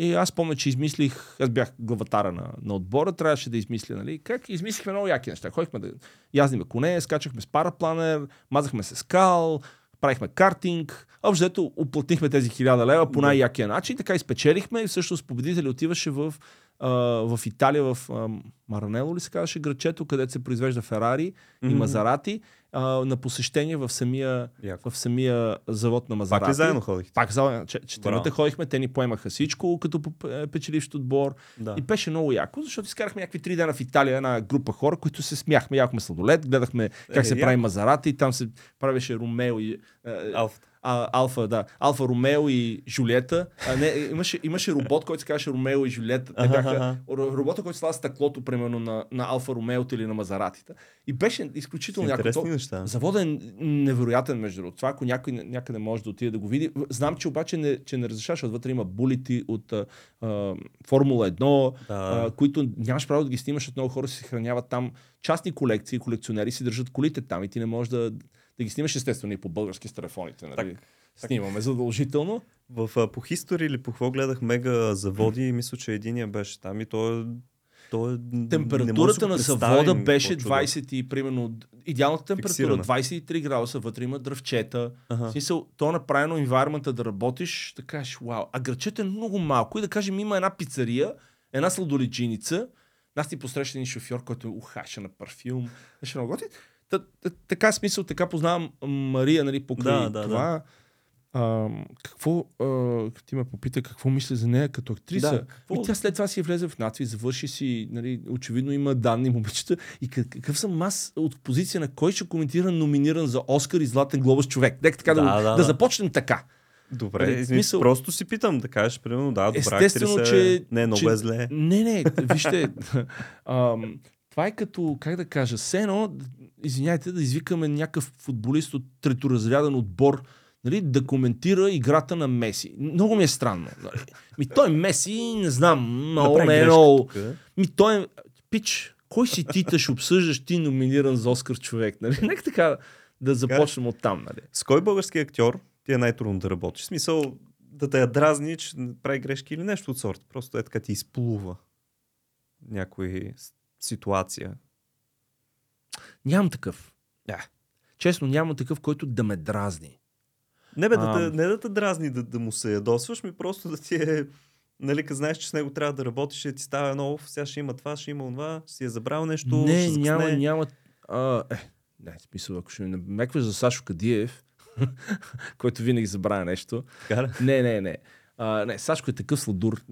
И аз помня, че измислих, аз бях главатара на, на отбора, трябваше да измисля, нали? Как измислихме много яки неща. Ходихме да яздиме коне, скачахме с парапланер, мазахме се скал, правихме картинг. Общо взето уплатихме тези хиляда лева по най-якия начин, така изпечелихме и всъщност победителя отиваше в а, в Италия, в а, Маранело ли се казваше грачето, където се произвежда Ферари и Мгм. Мазарати, а, на посещение в самия, Яко. в самия завод на Мазарати. Пак ли заедно ходихте? Пак заедно. Че- Четиримата Браво. ходихме, те ни поемаха всичко като е, печеливш отбор. Да. И беше много яко, защото изкарахме някакви три дена в Италия, една група хора, които се смяхме, яхме сладолет, гледахме как Е, се яко. прави Мазарати, там се правеше Ромео и... е, Алфа. А, Алфа, да. Алфа Ромео и Жулиета. А, не, имаше, имаше робот, който се казваше Ромео и Жулиета. Те бяха робота, който слага стъклото, примерно, на, на Алфа Ромеото или на Мазаратите. И беше изключително яко. Неща. Заводът е невероятен, между другото. Това, ако някой някъде може да отиде да го види. Знам, че обаче не, че не разрешаваш, защото вътре има булити от а, а, Формула 1, Да. а, които нямаш право да ги снимаш, защото много хора се храняват там. Частни колекции, колекционери си държат колите там и ти не можеш да, да ги снимаш естествено и по български с телефоните. Нали? Так, Снимаме задължително. В, по History или по какво гледах мега заводи и мисля, че единия беше там и то е... То е да Температурата на завода беше какво чудо. 20 и примерно идеалната температура Фиксирана. 23 градуса, вътре има дръвчета. В Ага. смисъл, то е направено environment да работиш, да кажеш, вау. А грачето е много малко и да кажем, има една пицария, една сладолиджиница. Нас ти посреща един шофьор, който ухаша на парфюм. Беше много готин. Та, та, така смисъл, така познавам Мария, нали, покрай Да, да, това. А, какво, а, ти ме попита какво мисля за нея като актриса. Да, какво- И тя след това си влезе в надви, завърши си, нали, очевидно има данни момичета. И как- какъв съм аз от позиция на кой ще коментира номиниран за Оскар и Златен глобус човек? Нека така да, Да, да, да, да, да. започнем така. Добре, Нали, измисъл... смисъл- просто си питам да кажеш, примерно, да, добра Естествено, актриса, че- не, много че- е зле. Не, не, вижте, <laughs> ам, това е като, как да кажа, все едно, извиняйте, да извикаме някакъв футболист от треторазряден отбор, нали, да коментира играта на Меси. Много ми е странно. Нали. Ми той Меси, не знам, много не е много. е. Ми той е... Пич, кой си ти да ще обсъждаш ти номиниран за Оскар човек? Нали? Нека така да започнем от там. Нали? С кой български актьор ти е най-трудно да работиш? В смисъл да те я дразни, че прави грешки или нещо от сорта. Просто е така ти изплува някой с- ситуация. Нямам такъв. Да. Честно, нямам такъв, който да ме дразни. Не бе, да Ам. те, не да те дразни, да, да му се ядосваш, ми просто да ти е... Нали, като знаеш, че с него трябва да работиш, ще ти става едно, сега ще има това, ще има това, си е забрал нещо, не, ще няма, закъсне. няма. А, е, не, смисъл, ако ще ми намекваш за Сашо Кадиев, <laughs> който винаги забравя нещо. Така? Не, не, не. А, не, Сашко е такъв сладур.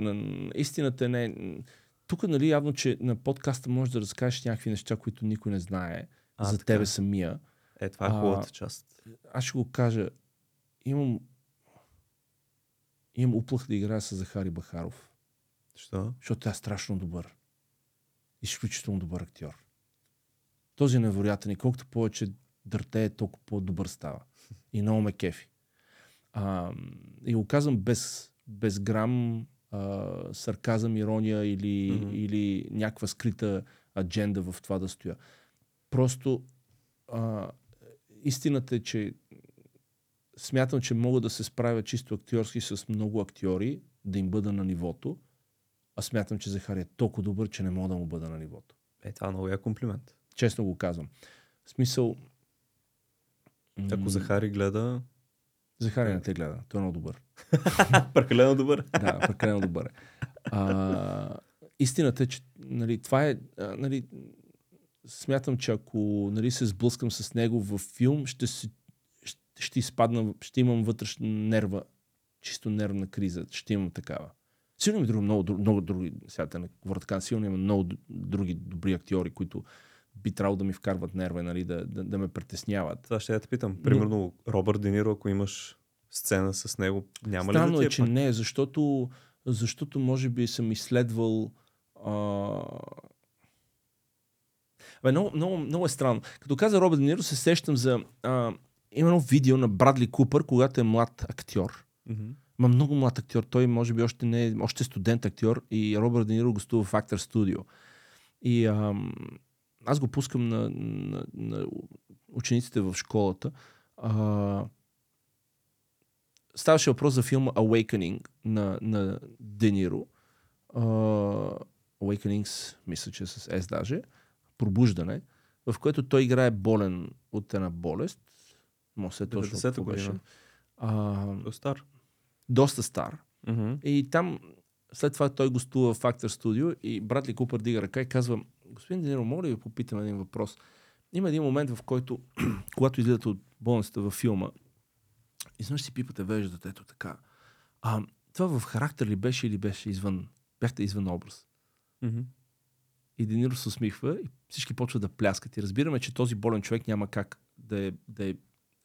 Истината е не. Тук, нали, явно, че на подкаста можеш да разкажеш някакви неща, които никой не знае А, за така. тебе самия. Е, това е хубавата част. Аз ще го кажа. Имам. Имам уплах да играя с Захари Бахаров, Що? защото тя е страшно добър. Изключително добър актьор. Този е невероятен и колкото повече дърте, толкова по-добър става. И много ме кефи. А, и го казвам без, без грам а, сарказъм, ирония или, mm-hmm. или някаква скрита адженда в това да стоя. Просто а, истината е, че смятам, че мога да се справя чисто актьорски с много актьори, да им бъда на нивото, а смятам, че Захари е толкова добър, че не мога да му бъда на нивото. Е, това много е комплимент. Честно го казвам. В смисъл... Ако Захари гледа, Захари не те гледа. Той е много добър. <laughs> прекалено добър. <laughs> Да, прекалено добър е. А, истината е, че нали, това е... Нали, смятам, че ако нали, се сблъскам с него във филм, ще, си, ще, ще изпадна, ще имам вътрешна нерва, чисто нервна криза. Ще имам такава. Сигурно има други, много, дру- много други, сега да не говоря така, сигурно има много други добри актьори, които би трябвало да ми вкарват нерва, нали, да, да, да ме притесняват. Това ще я те питам. Примерно, Робърт Дениро, ако имаш сцена с него, няма ли Странно да ти е, е че пак? не, защото, защото може би съм изследвал. А... Бе, много, много, много е странно. Като каза Робърт Де Ниро, се сещам за... А... Има едно видео на Брадли Купър, когато е млад актьор. Мгм. Ма много млад актьор. Той може би още не е, още е студент актьор и Робърт Де Ниро гостува в Актор Студио. И ам, аз го пускам на, на, на учениците в школата. А, ставаше въпрос за филма Awakening на, на Де Ниро. А, Awakenings, мисля, че е с S даже. Пробуждане, в което той играе болен от една болест. Може да се точно 90-та какво беше. А, е стар. доста стар. Мгм. И там след това той гостува в Factor Studio и Братли Купър дига ръка и казва, господин Дениро, моля ви попитам един въпрос. Има един момент, в който, <clears throat> когато излизате от болницата във филма, изведнъж си пипате веждата, ето така. А, това в характер ли беше или беше извън? Бяхте извън образ. Мгм. И Дениро се усмихва и всички почват да пляскат. И разбираме, че този болен човек няма как да е, да е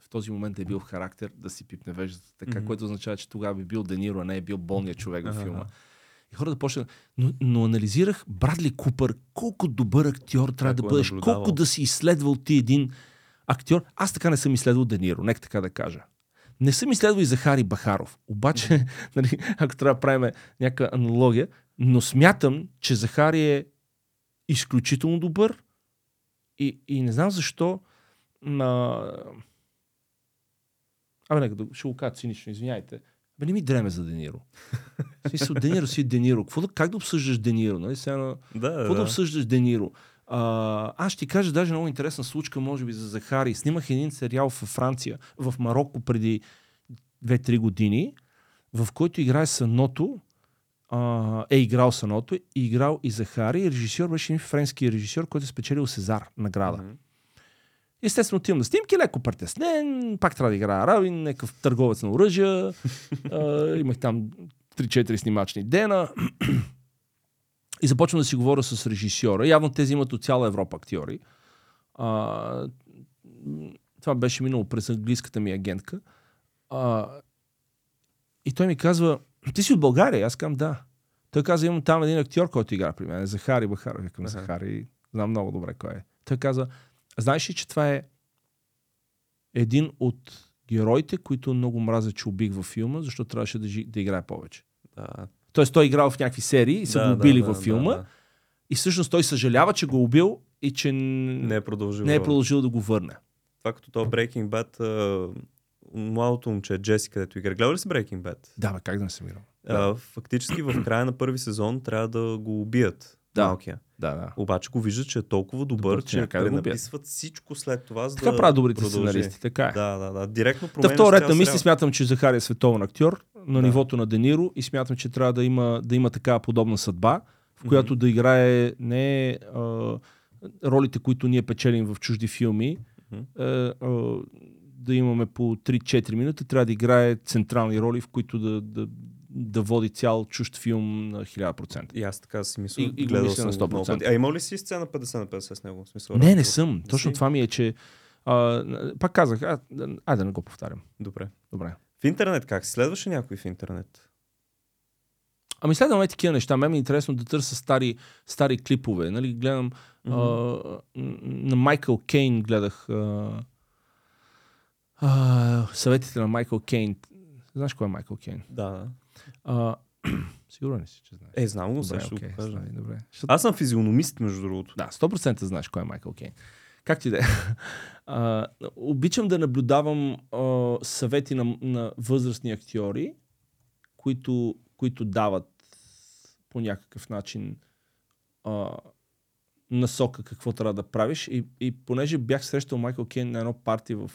в този момент да е бил в характер да си пипне веждата така, Мгм. което означава, че тогава би бил Дениро, а не е бил болният човек във филма. И хората почнаха. Но, но анализирах Брадли Купър, колко добър актьор трябва да го е бъдеш, наблюдавал. колко да си изследвал ти един актьор. Аз така не съм изследвал Дениро, нека така да кажа. Не съм изследвал и Захари Бахаров. Обаче, <laughs> нали, ако трябва да правим някаква аналогия, но смятам, че Захари е изключително добър и, и не знам защо на... Абе, нека да ще го кажа цинично, извиняйте. Бе, не ми дреме за Дениро. Смисъл, Дениро си е Дениро. Какво да, как да обсъждаш Дениро? Нали? Сега, Да, какво да да. обсъждаш Дениро? А, аз ще ти кажа даже много интересна случка, може би, за Захари. Снимах един сериал във Франция, в Марокко преди 2-3 години, в който играе Саното, а, е играл Саното и играл и Захари. И режисьор беше един френски режисьор, който е спечелил Сезар награда. Мгм. Естествено, отивам на снимки, леко притеснен, пак трябва да играя Равин, някакъв търговец на оръжия. <laughs> имах там 3-4 снимачни дена. И започвам да си говоря с режисьора. Явно тези имат от цяла Европа актьори. А, това беше минало през английската ми агентка. А, и той ми казва, ти си от България? Аз казвам, да. Той каза, имам там един актьор, който игра при мен. Захари Бахаров. Викам, Аха. Захари, знам много добре кой е. Той каза, знаеш ли, че това е един от героите, които много мразя, че убих във филма, защото трябваше да, жи, да играе повече. Да. Тоест той е играл в някакви серии и са Да, го да, убили да, във филма да, да. и всъщност той съжалява, че го е убил и че Не е продължил. не е продължил да го върне. Това като то Breaking Bad, младото момче Джеси, където игра. Гледал ли си Breaking Bad? Да, бе, как да не съм играл? А, фактически в края на първи сезон трябва да го убият. Да. Малкия. Да, да. Обаче го виждат, че е толкова добър, Добър, че пренаписват всичко след това, за Така да правят добрите продължи. сценаристи, така е. Да, да, да. Директно Та в този ред на мисли смятам, че Захари е световен актьор на Да. нивото на Дениро и смятам, че трябва да има, да има такава подобна съдба, в която да играе не а, ролите, които ние печелим в чужди филми, Мгм. а, а, да имаме по 3-4 минути, трябва да играе централни роли, в които да, да, да води цял чужд филм на 1000%. И аз така си мисля. И- и гледал мисля на съм го много 100%. пъти. А има ли си сцена 50 на 50 с него? В смисъл, Не, не съм. Точно си? това ми е, че а, пак казах, а, да не го повтарям. Добре. Добре. В интернет как? Следваше някой в интернет? Ами следваме такива неща. Мен ми е интересно да търся стари, стари клипове. Нали, гледам Мгм. а, на Майкъл Кейн гледах а, а, съветите на Майкъл Кейн. Знаеш кой е Майкъл Кейн? Да, да. А, <clears throat> сигурен си, че знаеш? Е, знам го, сега ще окей, го покажа. стани, добре. Аз съм физиономист, между другото. Да, 100% знаеш кой е Майкъл Кейн. Как ти да е? <laughs> Обичам да наблюдавам а, съвети на, на възрастни актьори, които, които дават по някакъв начин а, насока какво трябва да правиш. И, и понеже бях срещал Майкъл Кейн на едно парти в,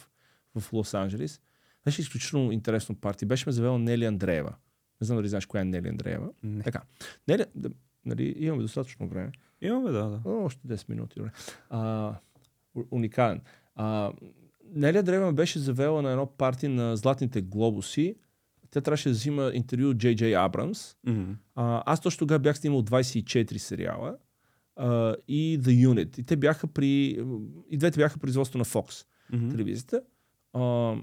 в Лос-Анджелес, беше изключително интересно парти. Беше ме завела Нели Андреева. Не знам дали знаеш коя е Нели Андреева. Не. Така. Нели, да, нали, имаме достатъчно време. Имаме, да, да. О, още 10 минути. Добре. А, уникален. А, Нелия Древа ме беше завела на едно парти на Златните глобуси. Тя трябваше да взима интервю от Джей Джей Абрамс. Мгм. А, аз точно тогава бях снимал 24 сериала а, и The Unit. И те бяха при... И двете бяха производство на Fox Мгм. телевизията. А,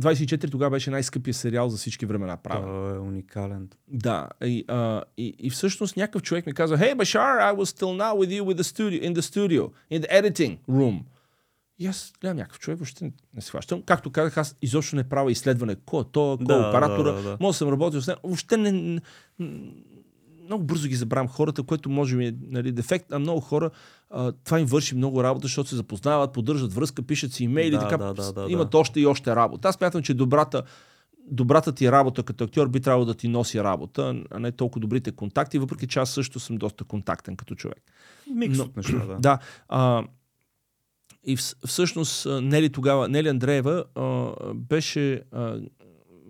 24 тогава беше най-скъпия сериал за всички времена. Правен. Той е уникален. Да, и, а, и, и всъщност някакъв човек ми каза, Hey, Bashar, I was still now with you with the studio, in the studio, in the editing room. И аз гледам някакъв човек, въобще не, не се хващам. Както казах, аз изобщо не правя изследване. Кой е то, кой е Да, оператора. да, да, да. Може да съм работил с него. Въобще не... Много бързо ги забравям хората, което може би е нали, дефект, а много хора а, това им върши много работа, защото се запознават, поддържат връзка, пишат си имейли, Да, така да, да, да, имат да. още и още работа. Аз смятам, че добрата, добрата ти работа като актьор би трябвало да ти носи работа, а не толкова добрите контакти, въпреки че аз също съм доста контактен като човек. Микс от неща, да. Да. А, и в, всъщност Нели тогава, Нели Андреева а, беше, а,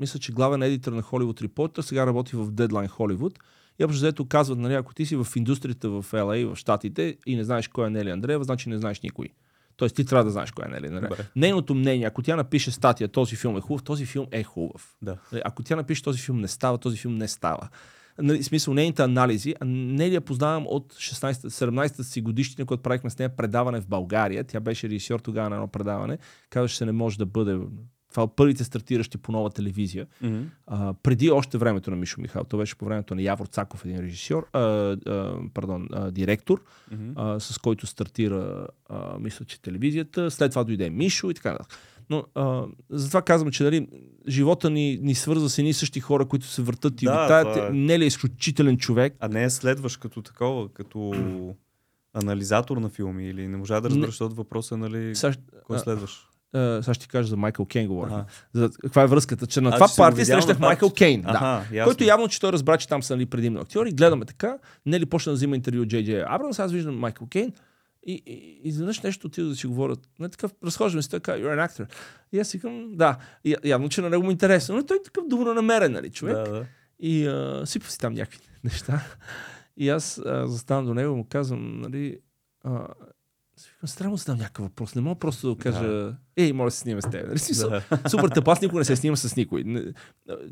мисля, че главен едитор на Hollywood Reporter, сега работи в Deadline Hollywood И общо взето казват, нали, ако ти си в индустрията в LA, в Штатите и не знаеш кой е Нели Андреева, значи не знаеш никой. Тоест ти трябва да знаеш кой е Нели Андреева. Нейното мнение, ако тя напише статия, този филм е хубав, този филм е хубав. Да. Нали, Ако тя напише този филм не става, този филм не става. Нали, смисъл, нейните анализи, не ли я познавам от 16, 17-та си годишнина, когато правихме с нея предаване в България. Тя беше режисьор тогава на едно предаване. Казваше, че не може да бъде. Това от първите стартиращи по нова телевизия. Мгм. А, преди още времето на Мишо Михал. То беше по времето на Явор Цаков, един режисьор, а, а, пардон, а, директор, Мгм. а, с който стартира, а, мисля, че телевизията. След това дойде Мишо и така нататък. Но а, затова казвам, че нали, живота ни, ни свързва с едни същи хора, които се въртат и Да, витаят. това е. Не ли е изключителен човек? А не следваш като такова, като анализатор на филми или не можа да разбереш, Не. защото въпросът е, нали, Сега, кой следваш? А, сега ще ти кажа за Майкъл Кейн говорим. Ага. За, каква е връзката? Че на Аз това ще се го парти видявам срещнах на Майкъл. Кейн. Да. Аха, ясно. Който явно, че той разбра, че там са нали, предимно актьори. Гледаме така. Нели почна да взима интервю от Джей Абрамс, аз виждам Майкъл Кейн. И, и, изведнъж нещо отида да си говорят. Не такъв, разхождаме се така, you're an actor. И аз си казвам, да, и, явно, че на него му е интересно. Но той е такъв добронамерен, нали, човек. Да, да. И а, сипва си там някакви <laughs> неща. И аз а, заставам до него и му казвам, нали, а, викам, трябва да задам някакъв въпрос. Не мога просто да кажа, ей, моля да се снимаме с теб. Нали, Да. <laughs> Супер тъп, аз никога не се снимам с никой.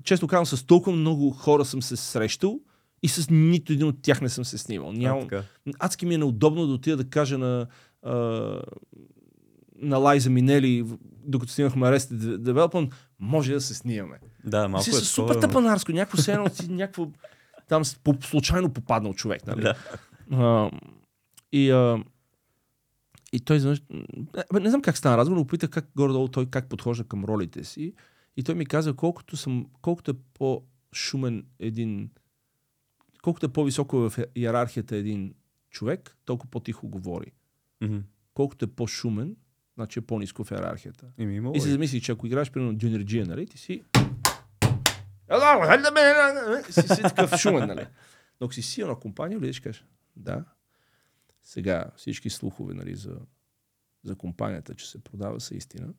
Често казвам, с толкова много хора съм се срещал и с нито един от тях не съм се снимал. А, Нямам... така. Адски ми е неудобно да отида да кажа на, а, на Лайза Минели, докато снимахме Arrested Development, може да се снимаме. Да, малко Си е супер тъпанарско, някакво се едно някакво там по, случайно попаднал човек. Нали? Да. А, и, а, и той изведнъж... Не, не знам как стана разговор, но попитах как горе-долу той как подхожда към ролите си. И той ми каза, колкото, съм, колкото е по-шумен един... Колкото е по-високо в иерархията един човек, толкова по-тихо говори. Мгм. Колкото е по-шумен, значи е по-низко в иерархията. Ими има И логика. замисли, че ако играеш примерно G, нали, ти си... Си си такъв шумен, нали? Но ако си си на компания, влизаш кажеш, да, сега всички слухове, нали, за, за компанията, че се продава, са истина.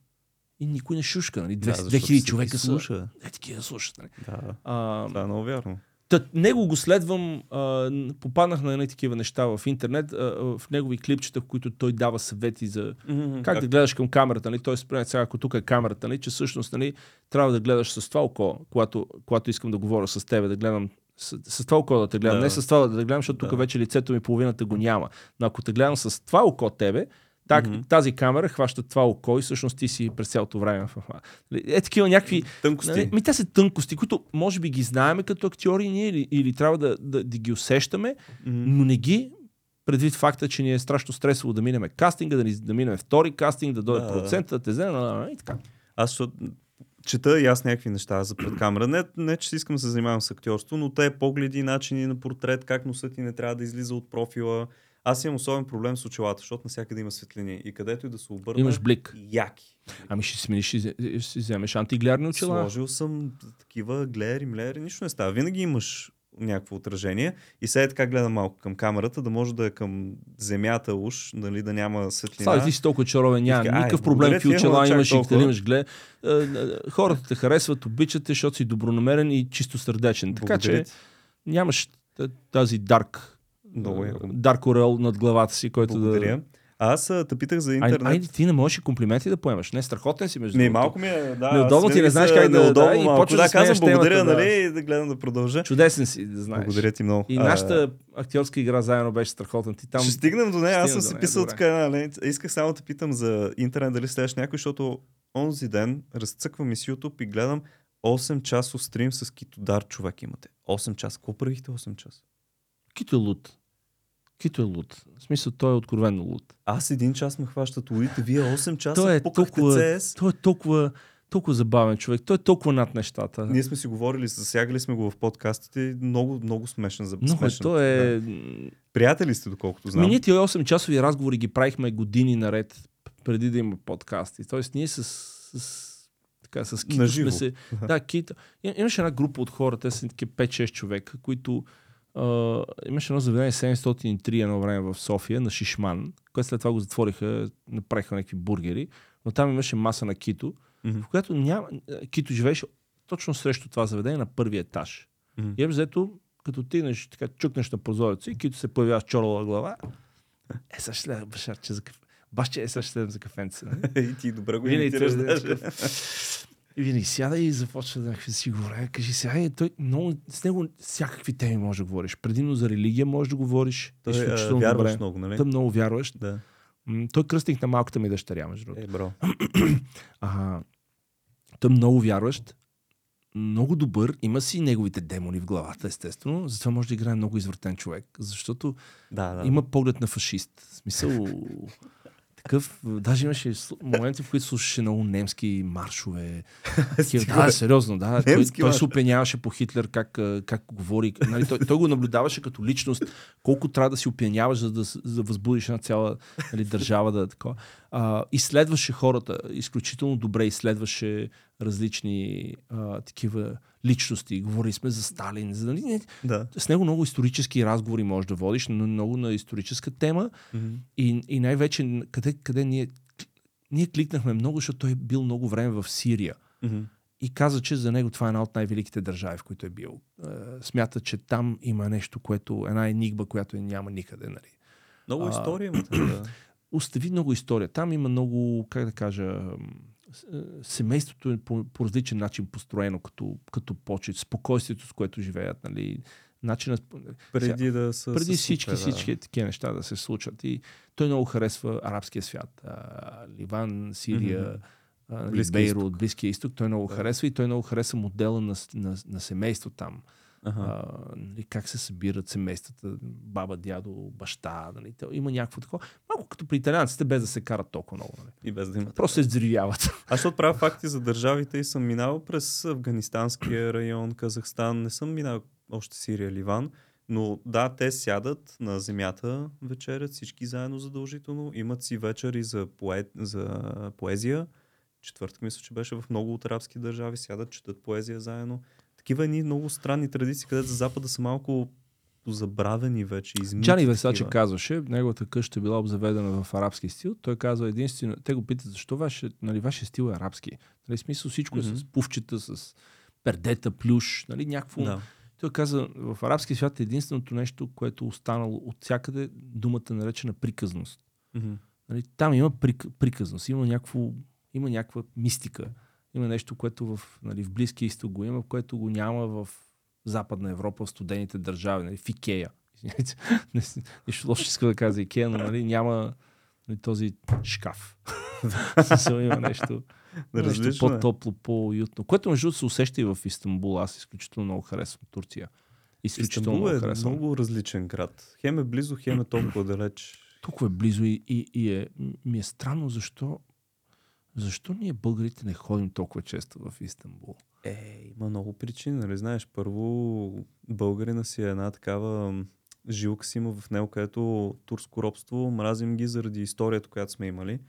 И никой не шушка, нали? Да, 200 защото 2000 всеки човека са. слуша. Е, такива слушат, нали? Да, А, това е много вярно. Та, него го следвам, а, попаднах на едни такива неща в интернет, а, в негови клипчета, в които той дава съвети за как, да гледаш към камерата. Нали? Тоест, примерно, сега, ако тук е камерата, нали, че всъщност нали, трябва да гледаш с това око, когато, когато искам да говоря с тебе, да гледам с, с това око да те гледам, Да. не с това да те гледам, защото тук Да. вече лицето ми половината го няма. Но ако те гледам с това око тебе, так, Мгм. тази камера хваща това око и всъщност ти си през цялото време. в- Е, такива някакви Тънкости. Нали? Ми, те са тънкости, които може би ги знаеме като актьори ние или, или трябва да, да, да ги усещаме, Мгм. но не ги предвид факта, че ни е страшно стресово да минеме кастинга, да, ни, да минем втори кастинг, да дойде Да, да. продуцента, да те вземе, и така. Аз чета и аз някакви неща за пред камера. Не, не, че си искам да се занимавам с актьорство, но те погледи, начини на портрет, как носът ти не трябва да излиза от профила. Аз имам особен проблем с очилата, защото навсякъде има светлини. И където и да се обърна, Имаш блик. яки. Ами ще смениш, ще, ще си вземеш антиглярни очила. Сложил съм такива глери, млери, нищо не става. Винаги имаш някакво отражение и сега е така гледам малко към камерата, да може да е към земята уж, нали, да няма светлина. Слава, ти си толкова чаровен, няма така, никакъв проблем, ама чак имаш и къде имаш глед. Е, е, Хората те харесват, обичат те, защото си добронамерен и чисто сърдечен. Така че нямаш тази дарк, Много е, дарк орел над главата си, който Благодаря. да... Аз а, те питах за Ай, интернет. айде, ти не можеш и комплименти да поемаш. Не, страхотен си между Не, другото. малко ми е, да. Неудобно ти, не знаеш как да- неудобно да, и почваш да, да казвам благодаря, темата, да. нали, и да гледам да продължа. Чудесен си, да знаеш. Благодаря ти много. И нашата актьорска игра заедно беше страхотна. Ти там... Ще стигнем до нея. Аз съм си писал така ленца. Исках само да питам за интернет дали следваш някой, защото онзи ден разцъквам и с YouTube и гледам 8 часов стрим с Китодар човек имате. 8 часа. Какво правихте 8 часа? Кито луд. Кито е луд. В смисъл, той е откровенно луд. Аз един час ме хващат улите, вие 8 часа Той е толкова, CS. той е толкова, толкова забавен човек. Той е толкова над нещата. Ние сме си говорили, засягали сме го в подкастите. Много, много смешен за Много е, смешен. той е... Да. Приятели сте, доколкото знам. ние тия 8 часови разговори ги правихме години наред, преди да има подкасти. Тоест ние с, с така, с Кито Наживо. сме се... <laughs> Да, Кито. Имаше една група от хора, те са такива 5-6 човека, които имаше едно заведение 703 едно време в София на Шишман, което след това го затвориха, направиха някакви бургери, но там имаше маса на Кито, Мгм. в която няма... Кито живееше точно срещу това заведение на първия етаж. Мгм. И е взето като тигнеш, така чукнеш на прозореца и като се появява с чорова глава, е, сега ще башарче за кафе. Баща е, сега ще за кафенце. нали? <laughs> и ти добре го Винаги имитираш е. И винаги сяда и започва да си говоря. Кажи сега, е, той много, с него всякакви теми можеш да говориш. Предимно за религия можеш да говориш. Той а, изключително вярваш добре. много, нали? Той е много вярващ. Да. Той е кръстник на малката ми дъщеря, между другото. Е, бро. <clears throat> А, той е много вярващ, много добър, има си неговите демони в главата, естествено. Затова може да играе много извъртен човек, защото Да, да. има поглед на фашист. В смисъл, <laughs> такъв, даже имаше моменти, в които слушаше много немски маршове. <laughs> Да, сериозно, да. Той, Немски той марш. се опеняваше по Хитлер, как, как говори. Нали, той, той го наблюдаваше като личност. Колко трябва да си опеняваш, за да, за да възбудиш една цяла нали, държава. Да, е такова. А, изследваше хората, изключително добре изследваше различни а, такива личности. Говорили сме за Сталин. За, нали, Да. с него много исторически разговори можеш да водиш, но много на историческа тема. Мгм. И, и най-вече къде, къде ние, ние кликнахме много, защото той е бил много време в Сирия. Мгм. И каза, че за него това е една от най-великите държави, в които е бил. Е, смята, че там има нещо, което, една енигма, която няма никъде. Нали. Много история има. Да. <clears throat> Остави много история. Там има много, как да кажа, е, семейството е по, по различен начин построено, като, като почет, спокойствието, с което живеят, нали, начинът... Преди да са преди се всички, да. всички такива неща да се случат. И той много харесва арабския свят. А, Ливан, Сирия, Мгм. а, нали, Близкия Бейрут, Близкия изток. Той много Да. харесва и той много харесва модела на, на, на семейство там. Ага. А, нали, как се събират семействата, баба, дядо, баща. Нали, има някакво такова. Малко като при италианците, без да се карат толкова много. Нали. И без да има. Просто се взривяват. Аз ще отправя факти за държавите и съм минал през Афганистанския район, Казахстан. Не съм минал още Сирия, Ливан. Но да, те сядат на земята, вечерят всички заедно задължително. Имат си вечери за, пое... за поезия. Четвъртък мисля, че беше в много от арабски държави. Сядат, четат поезия заедно. Такива едни много странни традиции, където за Запада са малко забравени вече. Измити Джани такива. казваше, неговата къща е била обзаведена в арабски стил. Той казва единствено, те го питат защо ваше, нали, ваше стил е арабски. Нали, смисъл всичко Мгм. е с пувчета, с пердета, плюш, нали, някакво. Да. Той каза, в арабски свят е единственото нещо, което е останало от всякъде, думата наречена приказност. Мгм. Нали, там има прик, приказност, има, някакво, има някаква мистика. Има нещо, което в, нали, в Близкия изток го има, което го няма в Западна Европа, в студените държави, нали, в Икея. <laughs> Извинете, не с- Нищо лошо иска да каза Икея, но нали, няма нали, този шкаф. <laughs> Смисъл има нещо, нещо Различно е. по-топло, по-уютно. Което между другото се усеща и в Истанбул. Аз изключително много харесвам Турция. Изключително Истанбул е харесвам. много различен град. Хем е близо, хем е толкова далеч. толкова е близо и, и, и е, ми е странно защо, защо ние българите не ходим толкова често в Истанбул. Е, има много причини, нали знаеш. Първо, българина си е една такава жилка си има в него, където турско робство, мразим ги заради историята, която сме имали.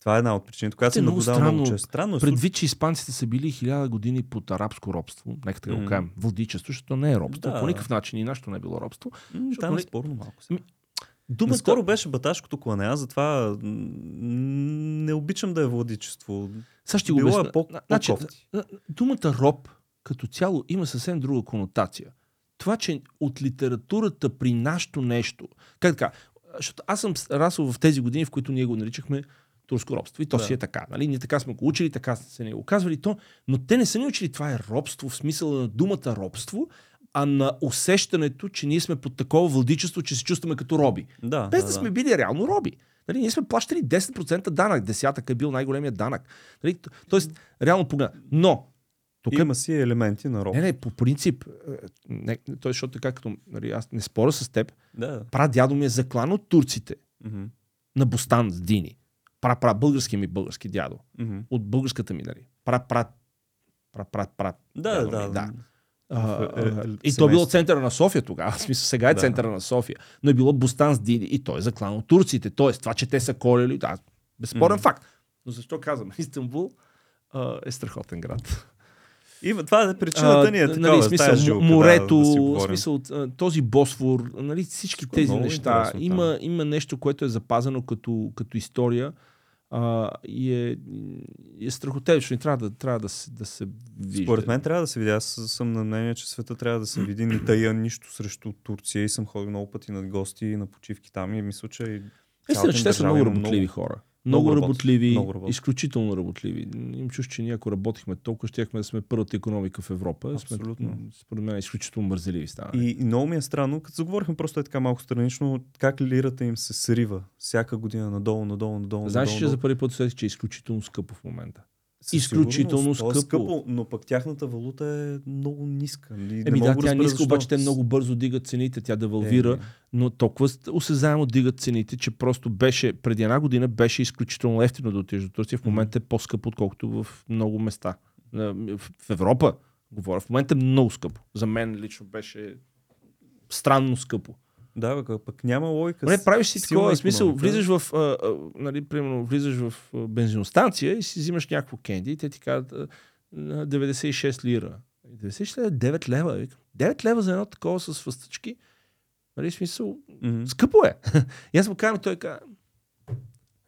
Това е една от причините, която е съм много наблюдавал много често. Странно е. Предвид, че испанците са били хиляда години под арабско робство, нека така го кажем, владичество, защото не е робство. Да. По никакъв начин и нашето не е било робство. Защото, Там е нали, спорно малко. Ми, Думата, Наскоро беше баташкото клане, аз затова не обичам да е владичество. Сега ще го Било обясня. е по- Значи, думата роб като цяло има съвсем друга конотация. Това, че от литературата при нашето нещо, как така, защото аз съм расъл в тези години, в които ние го наричахме турско робство. И то Да. си е така. Нали? Ние така сме го учили, така са ни го казвали то, но те не са ни учили това е робство в смисъла на думата робство, а на усещането, че ние сме под такова владичество, че се чувстваме като роби. Да, Без да, сме били реално роби. Нали, ние сме плащали 10% данък. Десятък е бил най-големия данък. Нали, тоест, реално погледна. Но, тук. Има си елементи на роб. Не, не, по принцип, е, не, той, защото така като, нали, аз не споря с теб, Да. прадядо ми е заклан от турците Мгм. на Бостан с Дини. Пра, пра, българския ми български дядо. Мгм. От българската ми, нали. Пра, пра, пра, пра, пра, Да, дядо да, ми, да. А, е, а, е, и то е било центъра на София тогава. В смисъл, сега е Да. центъра на София. Но е било Бостан с Диди и той е заклан от турците. Тоест, това, че те са колели, да, безспорен факт. Но защо казвам? <laughs> Истанбул а, е страхотен град. Има, това е причината ни е нали, такава. в смисъл, жилка, морето, да, да смисъл, този Босфор, нали, всички е тези неща. Има, има нещо, което е запазено като, като история. А, и е, е страхотечно и трябва да, трябва да, се, да се вижда. Според мен трябва да се види. Аз съм на мнение, че света трябва да се види. Не тая нищо срещу Турция и съм ходил много пъти на гости и на почивки там и мисля, че и Истина, че те са много работливи хора. Много работливи, много работят. изключително работливи. Им чуш, че ние ако работихме толкова, щяхме да сме първата економика в Европа. Абсолютно. Сме, според мен, изключително мързеливи стана. И, и много ми е странно, като заговорихме просто е така малко странично, как лирата им се срива всяка година надолу, надолу, надолу. Знаеш, че за първи път усетих, че е изключително скъпо в момента. Изключително е скъпо. но пък тяхната валута е много ниска. Не Еми да, тя е ниска, защо. обаче те много бързо дигат цените, тя девалвира, Е, но толкова осезаемо дигат цените, че просто беше, преди една година беше изключително ефтино да отидеш до Турция, в момента е по-скъпо, отколкото в много места. В Европа, говоря, в момента е много скъпо. За мен лично беше странно скъпо. Да, бе, пък няма логика. Не, правиш си такова, смисъл, влизаш в, а, а, нали, примерно, влизаш в бензиностанция и си взимаш някакво кенди и те ти казват а, на 96 лира. 96 лева, 9 лева. Викам, 9 лева за едно такова с фъстъчки. Нали, смисъл, Мгм. скъпо е. <laughs> и аз му казвам, той казва,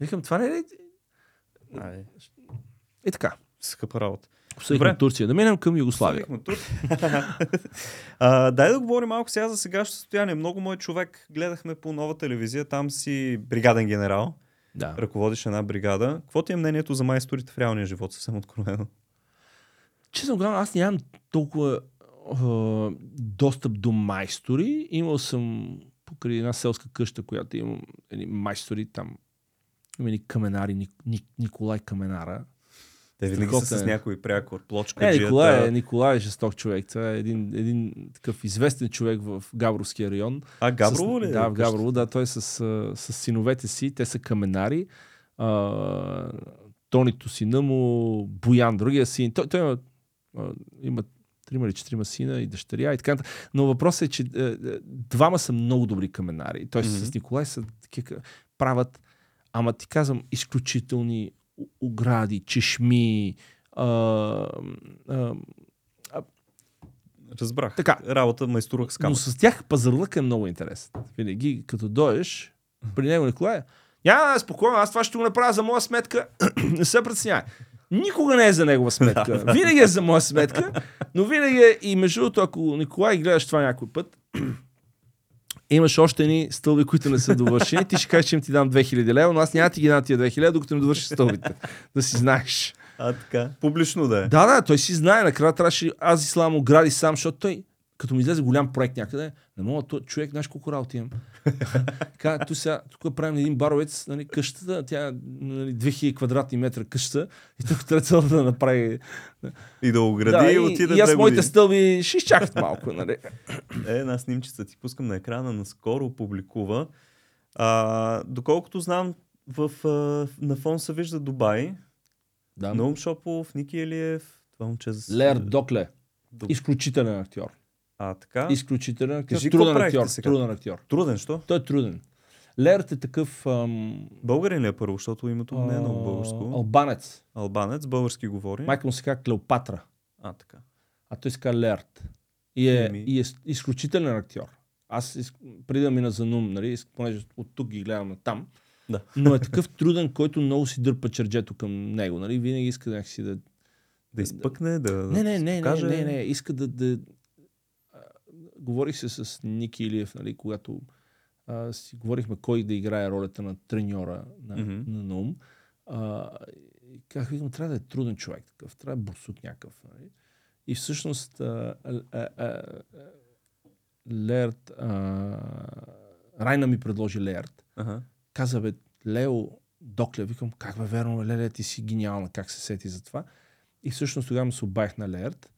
викам, това не е ли? Ай, И така. скъпа работа. Обсъдихме. Турция. Да минем към Югославия. <laughs> А, дай да говорим малко сега за сегашното състояние. Много мой човек гледахме по нова телевизия. Там си бригаден генерал. Да. Ръководиш една бригада. Какво ти е мнението за майсторите в реалния живот? Съвсем откровено. Честно казвам, аз нямам толкова а, достъп до майстори. Имал съм покрай една селска къща, която имам едни майстори там. Има ни каменари, Ник, Ник, Николай Каменара. Те винаги са с е. някой прякор. Плочка, Е, Николай, е, Николай е жесток човек. Това е един, един такъв известен човек в Габровския район. А, Габрово ли? е Да, в? Габрово. Да, той е с, с синовете си. Те са каменари. А, Тонито сина му, Боян, другия син. Той, той има, има трима или четирима сина и дъщеря и така. Но въпросът е, че е, двама са много добри каменари. Той Мгм. с Николай са такива, правят, ама ти казвам, изключителни огради, чешми, а, а, Разбрах. Така. Работа майсторък с но камък. с тях пазарлък е много интересен. Винаги, като дойдеш, при него Николай, няма, спокойно, аз това ще го направя за моя сметка. <clears throat> не се притеснявай. Никога не е за негова сметка. винаги е за моя сметка, но винаги е и между другото, ако Николай гледаш това някой път, <clears throat> имаш още едни стълби, които не са довършени, ти ще кажеш, че им ти дам 2000 лева, но аз няма ти ги дам тия 2000, докато не довършиш стълбите. Да си знаеш. А, така. Публично да е. Да, да, той си знае. Накрая трябваше аз ислам огради сам, защото той, като ми излезе голям проект някъде, не мога, то, човек, знаеш колко работа имам. <laughs> Каза, тук сега, тук правим един баровец, нали, къщата, тя нали, 2000 квадратни метра къща и тук трябва да направи. И да огради да, и, и, отиде и аз моите стълби ще изчакат малко. Нали. Е, една снимчица ти пускам на екрана, наскоро публикува. А, доколкото знам, в, на фон се вижда Дубай. Да, Наум Шопов, Ники Елиев, това момче за... Лер Докле. Дуб- Изключителен актьор. А, така? Изключителен актьор. Кажи, труден актьор. сега? Труден актьор. Труден, що? Той е труден. Лерът е такъв ам, Българин ли е първо, защото името му не е много а, българско. албанец. Албанец, български говори. Майка му се казва Клеопатра. А, така. а той се казва Лерт. И е, Еми. и е изключителен актьор. Аз из- преди да мина за Нум, нали, понеже от тук ги гледам на там, Да. но е такъв труден, който много си дърпа черджето към него. Нали? Винаги иска някакси да... Да изпъкне, да Не, не, не, не, не, не, иска да... да... Говорих се с Ники Илиев, нали, когато а, си говорихме кой да играе ролята на треньора на, Мгм. на Нум. А, казах, викам, трябва да е труден човек такъв, трябва да е бурсук някакъв. Нали? И всъщност а, а, а, Лерт, а, Райна ми предложи Лерт. Ага. Каза, бе, Лео, Докле, викам, как бе, верно, Леле, ти си гениална, как се сети за това. И всъщност тогава му се обаях на Лерт,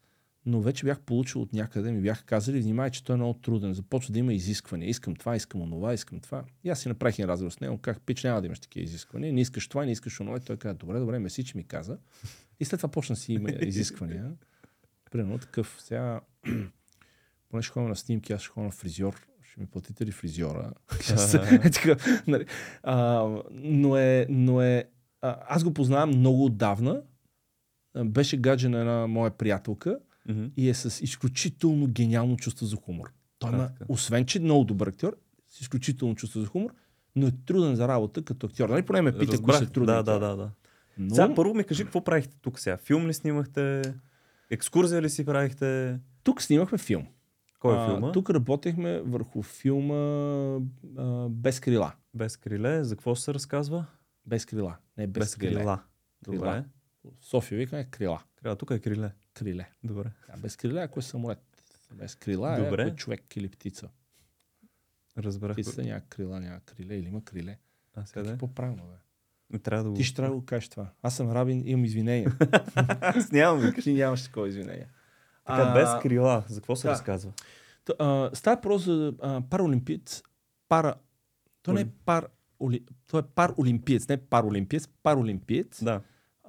но вече бях получил от някъде, ми бяха казали, внимай, че той е много труден, започва да има изисквания. Искам това, искам онова, искам това. И аз си направих един разговор с него, как пич няма да имаш такива изисквания, не искаш това, не искаш онова. И той каза, добре, добре, меси, че ми каза. И след това почна си има <laughs> изисквания. Примерно такъв, сега, поне ще ходя на снимки, аз ще ходя на фризьор, ще ми платите ли фризьора? <laughs> Нали. но е, но е аз го познавам много отдавна. Беше гадже на една моя приятелка И е с изключително гениално чувство за хумор. Той А, има, освен че е много добър актьор, с изключително чувство за хумор но е труден за работа като актьор. Нали поне ме пита, кои Разбрах. са трудни. Да, да, да, да. Но... Сега първо ми кажи какво правихте тук сега. Филм ли снимахте? Екскурзия ли си правихте? Тук снимахме филм. Кой е А, филма? Тук работехме върху филма а, Без крила. Без криле. За какво се разказва? Без крила. Не без, Без криле. крила. Добре. София викаме крила. Крила. Тук е криле. Криле. Добре. А без крила, ако е самолет. Без крила е, Добре. ако е човек или птица. Разбрах. Птицата няма крила, няма криле или има криле. А сега да е е? по-правилно, бе? Трябва да го... Ти ще трябва да го кажеш това. Аз съм рабин, имам извинения. <laughs> Аз нямам. Ти нямаш такова извинение. Така, без крила. За какво се да. разказва? Т- а, Става просто за а, паралимпиец. Пара... То не е пар... Оли... То е паролимпиец, не паралимпиец, паралимпиец. Да.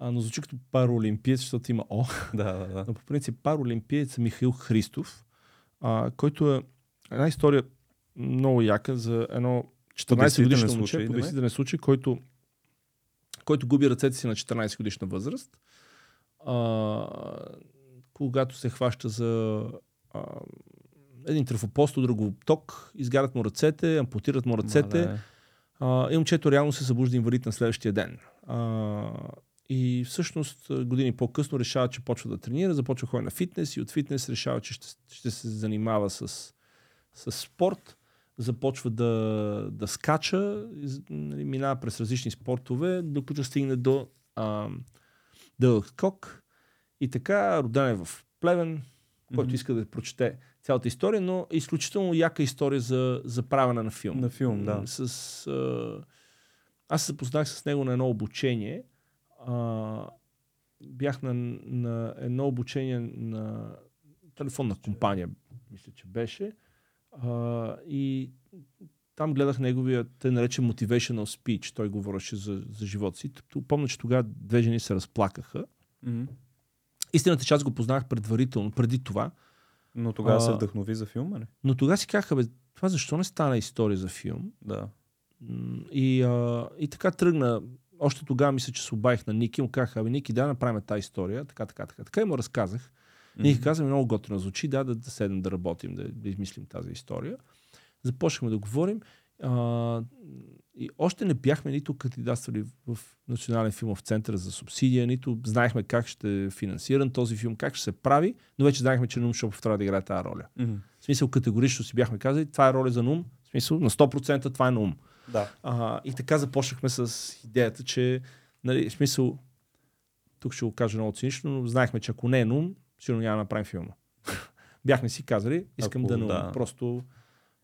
А, но звучи като паралимпиец, защото има О. <laughs> Да, да, да. Но по принцип паралимпиец е Михаил Христов, а, който е една история много яка за едно 14 действителен годишно момче, да по действителен случай, който, който губи ръцете си на 14 годишна възраст, а, когато се хваща за а, един трефопост, друго ток, изгарят му ръцете, ампутират му ръцете. Мале. А, и момчето реално се събужда инвалид на следващия ден. А, и всъщност години по-късно решава, че почва да тренира, започва ходи на фитнес и от фитнес решава, че ще, ще се занимава с, с спорт, започва да, да скача, нали, минава през различни спортове, докато стигне до а, дълъг скок. И така, роден е в Плевен, който Мгм. иска да прочете цялата история, но е изключително яка история за, за правене на филм. На филм, да. С, а... Аз се запознах с него на едно обучение. А... Бях на, на едно обучение на телефонна компания, мисля, че беше. А... И там гледах неговия, те наречен motivational speech. Той говореше за, за живота си. Помня, че тогава две жени се разплакаха. Мгм. Истината, че аз го познах предварително, преди това. Но тогава се А, вдъхнови за филма, не? Но тогава си казаха, бе, това защо не стана история за филм? Да. И, а, и така тръгна. Още тогава мисля, че се обаих на Ники. Му казах, абе, Ники, да направим тази история. Така, така, така. Така и му разказах. Ники каза, много готино звучи, да, да, да седнем да работим, да, да измислим тази история. Започнахме да говорим. А, и още не бяхме нито кандидатствали в Национален филмов център за субсидия, нито знаехме как ще е финансиран този филм, как ще се прави, но вече знаехме, че Нум Шопов трябва да играе тази роля. Мгм. В смисъл категорично си бяхме казали, това е роля за Нум, в смисъл на 100% това е Нум. Да. А, и така започнахме с идеята, че, нали, в смисъл, тук ще го кажа много цинично, но знаехме, че ако не е Нум, сигурно няма да направим филма. <laughs> Бяхме си казали, искам Ако да, Нум. да. Просто...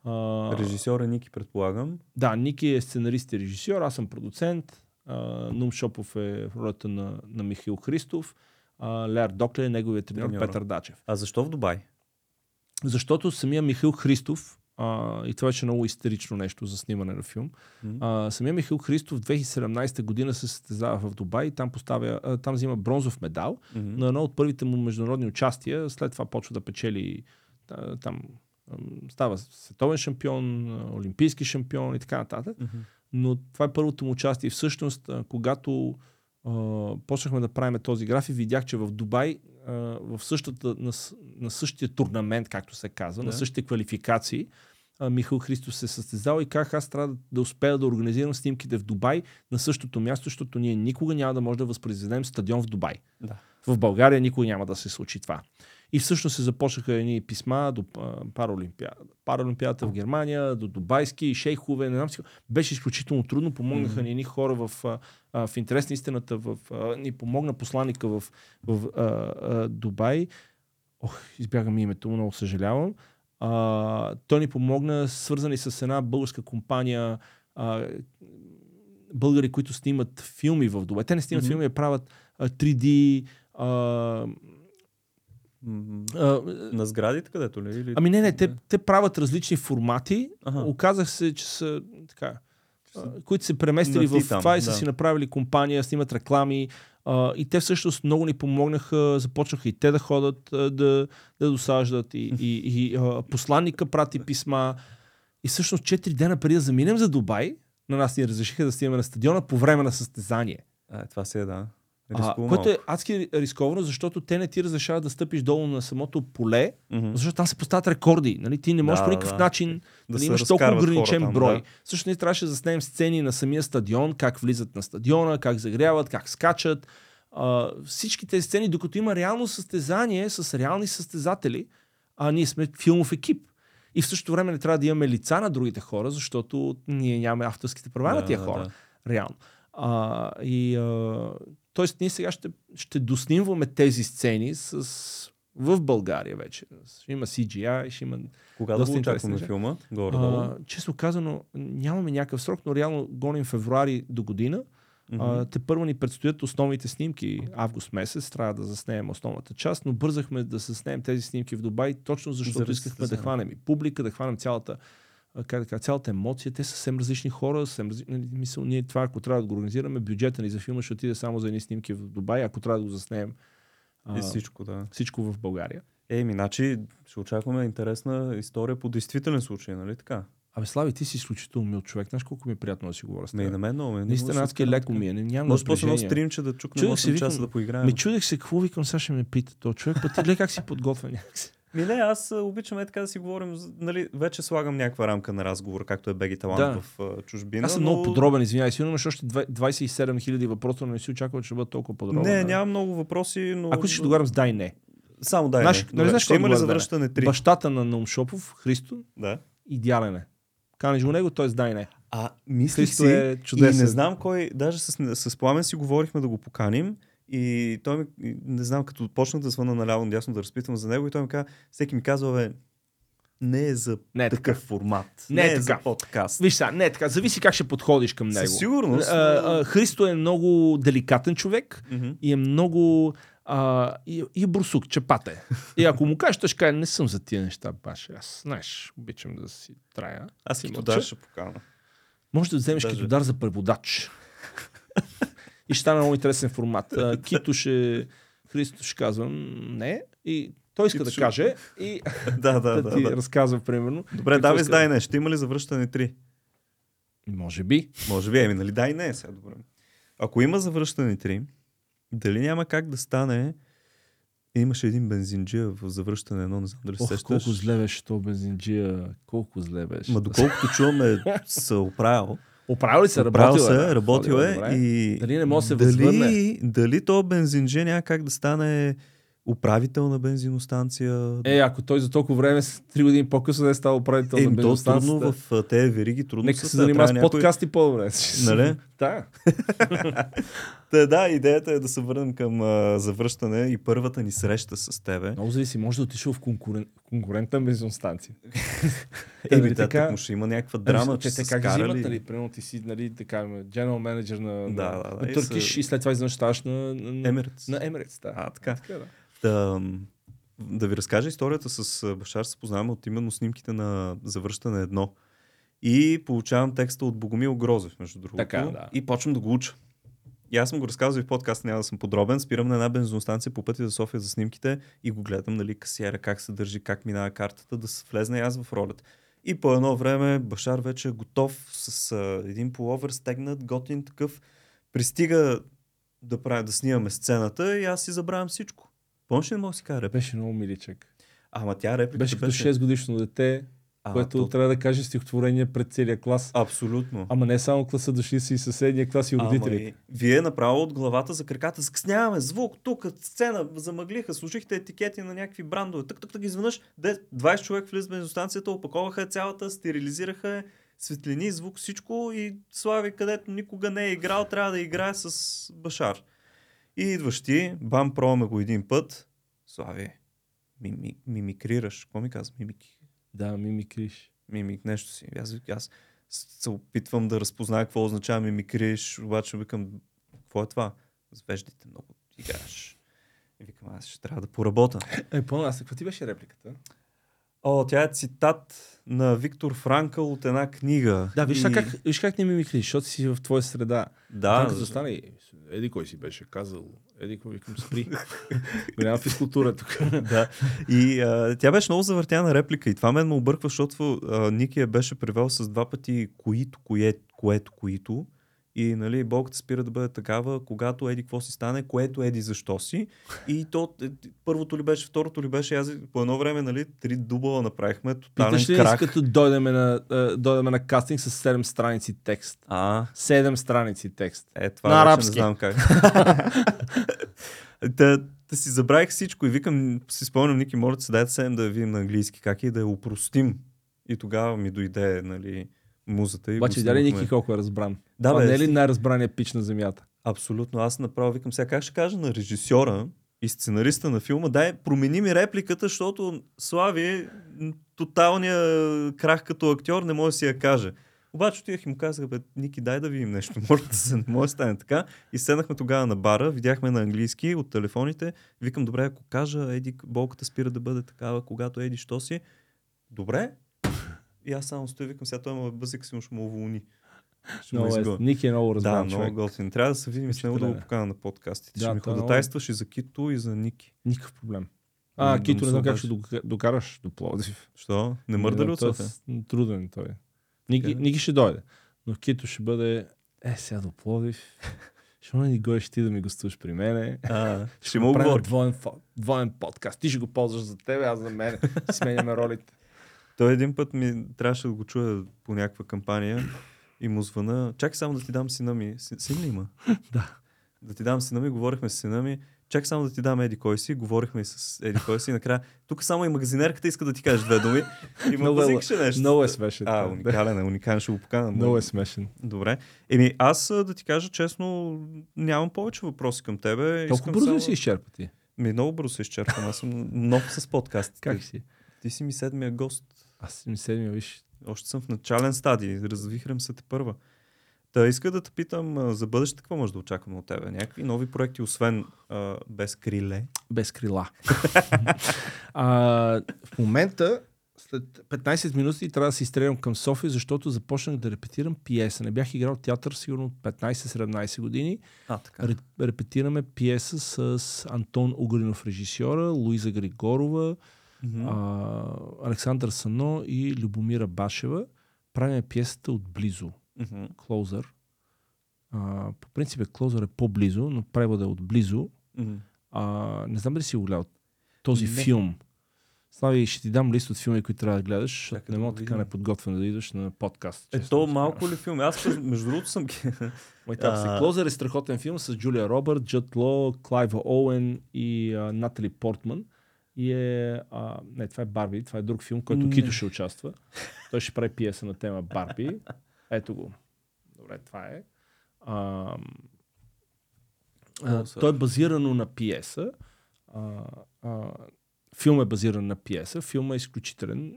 А, Режисьор е Ники, предполагам. да, Ники е сценарист и режисьор, аз съм продуцент. А, Нум Шопов е в ролята на, на Михаил Христов. А, Леар Докле е неговият треньор. Петър Дачев. А защо в Дубай? Защото самия Михаил Христов, а, и това беше много истерично нещо за снимане на филм, а, самия Михаил Христов 2017 година се състезава в Дубай и там, поставя, а, там взима бронзов медал Мгм. на едно от първите му международни участия. След това почва да печели а, там ам, става световен шампион, олимпийски шампион и така нататък. Мгм. Но това е първото му участие. Всъщност, когато а, почнахме да правим този график, видях, че в Дубай а, в същата, на, на същия турнамент, както се казва, Да. на същите квалификации, а, Михаил Христос се състезал и как аз трябва да, да успея да организирам снимките в Дубай на същото място, защото ние никога няма да може да възпроизведем стадион в Дубай. Да. В България никога няма да се случи това. И всъщност се започнаха едни писма до Паралимпиада. Паралимпиадата в Германия, до дубайски, шейхове, не знам си. Беше изключително трудно. Помогнаха ни едни хора в, а, в интерес на истината. В, а, ни помогна посланника в, в а, а, Дубай. Ох, избягам името, много съжалявам. А, той ни помогна, свързани с една българска компания, а, българи, които снимат филми в Дубай. Те не снимат Мгм. филми, а правят а, 3D. А, а, На сградите където ли? Или... ами не, не, те, те правят различни формати. Аха. Оказах се, че са така, които се преместили в там, това и са да. си направили компания, снимат реклами. А, и те всъщност много ни помогнаха, започнаха и те да ходят, да, да досаждат. И, и, и а, посланника прати писма. И всъщност 4 дена преди да заминем за Дубай, на нас ни разрешиха да снимаме на стадиона по време на състезание. А, това си е, да. А, Рискува което е адски рисковано, защото те не ти разрешават да стъпиш долу на самото поле, Мгм. защото там се поставят рекорди. Нали? Ти не можеш Да, по никакъв да. начин Да да имаш толкова ограничен там, брой. да. Също ние трябваше да заснемем сцени на самия стадион, как влизат на стадиона, как загряват, как скачат. А, всички тези сцени, докато има реално състезание с реални състезатели, а ние сме филмов екип. И в същото време не трябва да имаме лица на другите хора, защото ние нямаме авторските права на Да, тия да, хора. да. Реално. А, и, а, тоест, ние сега ще, ще доснимваме тези сцени с, в България вече. Ще има CGI, ще има Кога да интересни очакваме филма? Горе-долу. а, честно казано, нямаме някакъв срок, но реално гоним февруари до година. Мгм. А, те първо ни предстоят основните снимки август месец, трябва да заснемем основната част, но бързахме да заснемем тези снимки в Дубай, точно защото Заради искахме да хванем и публика, да хванем цялата как да кажа, цялата емоция, те са съвсем различни хора, съвсем разли... нали, мисъл, ние това, ако трябва да го организираме, бюджета ни за филма ще отиде само за едни снимки в Дубай, ако трябва да го заснемем а, И всичко, да. всичко в България. Еми, значи ще очакваме интересна история по действителен случай, нали така? Абе, Слави, ти си изключително мил човек. Знаеш колко ми е приятно да си говоря с Не, теб. на мен много ме. Наистина, адски леко ми е. Не, нямам Може после едно стримче да чукнем Чудех се, 8 часа да поиграем. Ме чудех се, какво викам, сега ще ме пита този човек, пък ти гледай как си подготвя някакси. Ми не, аз обичам е така да си говорим. Нали, вече слагам някаква рамка на разговор, както е Беги Талант Да. в а, чужбина. Аз съм но... много подробен, извинявай. Сигурно имаш още две- 27 хиляди въпроса, но не си очаквал, че ще бъда толкова подробен. Не, да. няма много въпроси, но... Ако ще договарям с дай не. Само дай Знаеш- не. нали знаеш ще има ли завръщане 3? Бащата на Наум Шопов, Христо, Да. идеален е. Канеш го него, т.е. дай не. А, мислих Христо си е и чудесен. не знам кой, даже с, с Пламен си говорихме да го поканим и той ми, не знам, като почнах да звъна наляво надясно да разпитвам за него и той ми каза, всеки ми казва, бе, не е за Не е такъв така. формат. Не е е така. за подкаст. Виж сега, не е така. Зависи как ще подходиш към него. Със сигурност. А, а, Христо е много деликатен човек Мгм. и е много... А, и, и брусук, чепата е. И ако му кажеш, той ще каже, не съм за тия неща, баш. Аз, знаеш, обичам да си трая. Аз И и мълча. туда ще покана. Може да вземеш Даже. като дар за преводач. <laughs> и ще стане много интересен формат. <laughs> Кито ще... Христо ще казва «М, не. И той иска Кито да ще- каже и <laughs> да, да, <laughs> да, да. ти да. разказва, примерно. Добре, давай иска дай не. Ще има ли завръщане 3? Може би. Може би, еми, нали дай не, сега добре. Ако има завръщане 3, дали няма как да стане Имаше един бензинджия в завръщане едно, не знам дали се Ох, сещаш. колко зле беше то бензинджия. Колко зле беше. Ма доколкото чуваме, се оправил. Оправил ли се? Работил се, е. работил Ходил е. добре. И Дали не може да се дали, възвърне? дали то бензинджия няма как да стане управител на бензиностанция? Е, ако той за толкова време, с 3 години по-късно не е стал управител на Еми, то трудно в тези вериги, трудно Нека се занимава с някой- подкасти по-добре. Нали? Да. <laughs> Та, да, идеята е да се върнем към а, завръщане и първата ни среща с тебе. Много зависи. Може да отишъл в конкурен... конкурентна бензиностанция. <laughs> Еми, нали така? му ще има някаква драма, Ами, че те, как ги взимат, скарали. нали? Примерно ти си, нали, така, general менеджер на, на, Да, да, да, на и Turkish са- и след това изведнъж ставаш на, на, на, Емирец. на Emirates. Да. А, така. така да. Да, да ви разкажа историята с а, Башар, се познаваме от именно снимките на завръщане едно. И получавам текста от Богомил Грозев, между другото. Така, да. И почвам да го уча. И аз съм го разказал и в подкаст, няма да съм подробен. Спирам на една бензиностанция по пътя за София за снимките и го гледам, нали, касиера, как се държи, как минава картата, да се влезна и аз в ролята. И по едно време Башар вече е готов с а, един половер стегнат, готин такъв. Пристига да, прави, да снимаме сцената и аз си забравям всичко. Помниш ли, не мога да си кажа реплика? Беше много миличък. Ама тя реплика Беше като 6 годишно дете, а, което то... трябва да каже стихотворение пред целия клас. Абсолютно. Ама не само класа, дошли си и съседния клас и родители. и Вие направо от главата за краката закъсняваме. Звук, тук, сцена, замъглиха, служихте етикети на някакви брандове. Тък, тък, тък, изведнъж 10, 20 човек влизат в бензиностанцията, опаковаха цялата, стерилизираха светлини, звук, всичко и Слави, където никога не е играл, трябва да играе с Башар. И идваш ти, бам, пробваме го един път. Слави, мими, мимикрираш. Какво ми казва? Мимики. Да, мимикриш. мимик, нещо си. Аз, аз се опитвам да разпозная какво означава мимикриш, обаче викам, какво е това? Звеждите много играеш. И викам, аз ще трябва да поработя. Е, помня, аз каква ти беше репликата? О, тя е цитат на Виктор Франкъл от една книга. Да, виж, И- как, виж как не мимикриш, защото си в твоя среда. Да, Там като стане, еди кой си беше казал, еди викам спри. Голяма физкултура тук. <laughs> да. И а, тя беше много завъртяна реплика и това мен ме обърква, защото а, Ники я беше превел с два пъти които, кое, което, които И нали, болката спира да бъде такава, когато еди какво си стане, което еди защо си. И то е, първото ли беше, второто ли беше, аз по едно време нали, три дубла направихме, тотален Питаш ли, крах. като дойдем на, а, дойдем на кастинг с 7 страници текст? А, 7 страници текст. е, това На арабски. не знам как. <laughs> да, да си забравих всичко и викам, си спомням, Ники, може да се дайте седем да я видим на английски, как и да я упростим. И тогава ми дойде, нали, музата и Обаче, видя ли. Ники колко е разбран? Да, Това бе, не е ли най-разбраният пич на земята? Абсолютно. Аз направо викам сега как ще кажа на режисьора и сценариста на филма, дай промени ми репликата, защото Слави тоталния крах като актьор не може да си я каже. Обаче отидах и му казах, бе, Ники, дай да видим нещо. <laughs> Може да се не може да стане така. И седнахме тогава на бара, видяхме на английски от телефоните. Викам, добре, ако кажа, Еди, болката спира да бъде такава, когато Еди, що си? Добре. И аз само стоя, викам, сега той ме бъзик, си ще му уволни. Ме Много е. Ники е много Да, разбран много човек. готин. Трябва да се видим с него да го Впечатление. покана на подкастите. Да, Ще ми той е много- ходатайстваш и за Кито и за Ники. Никакъв проблем. А, да Кито му не знам как ще дока- докараш до Пловдив. Що? Не мърда ли от е Труден той. е. Ники, Така. Ники ще дойде. Но Кито ще бъде... Е, сега до Пловдив. <laughs> Ще не ни гоеш ти да ми гостуваш при мене. А, ще му му говори. двоен, двоен подкаст. Ти ще го ползваш за тебе, аз за мен. Сменяме ролите. Той един път ми трябваше да го чуя по някаква кампания и му звъна. Чакай само да ти дам сина ми. Си- Син ли има? <laughs> Да. Да ти дам сина ми, говорихме с сина ми. Чакай само да ти дам Еди кой си, говорихме и с Еди кой си. И накрая, тук само и магазинерката иска да ти каже две думи. И му е възикаше нещо. Много е смешен. А, уникален е, уникален, ще го покана. Много е смешен. Добре. Еми, аз да ти кажа честно, нямам повече въпроси към тебе. Толкова бързо само... си изчерпа ти? Ми, много бързо се изчерпвам. Аз съм нов с подкастите. Как си? Ти си ми седмия гост. Аз си ми седмия, виж. Още съм в начален стадий. Развихрям се те първа. Та иска да те питам за бъдеще какво може да очакваме от тебе? Някакви нови проекти, освен а, без криле. Без крила. <laughs> а, в момента, след 15 минути, трябва да се изстрелям към София, защото започнах да репетирам пиеса. Не бях играл театър сигурно от 15-17 години. А, така. Ре, репетираме пиеса с Антон Угринов режисьора, Луиза Григорова, Мгм. а, Александър Сано и Любомира Башева. Правим пиесата отблизо. Мгм. Клоузър. А, по принцип е Клоузър е по-близо, но превода е отблизо. Мгм. А, не знам дали си го гледал този Не. филм. Слави, ще ти дам лист от филми, които трябва да гледаш, защото не да мога го така неподготвен да идваш на подкаст. Е, то малко ли филми? Аз, между другото, съм... ги-. <laughs> Клозър е страхотен филм с Джулия Робърт, Джът Ло, Клайва Оуен и а, Натали Портман. И е... А, не, това е Барби, това е друг филм, който. Кито ще участва. Той ще прави пиеса на тема Барби. Ето го. Добре, това е. А, а, той е базирано на пиеса. А, а, филм е базиран на пиеса. Филм е изключителен.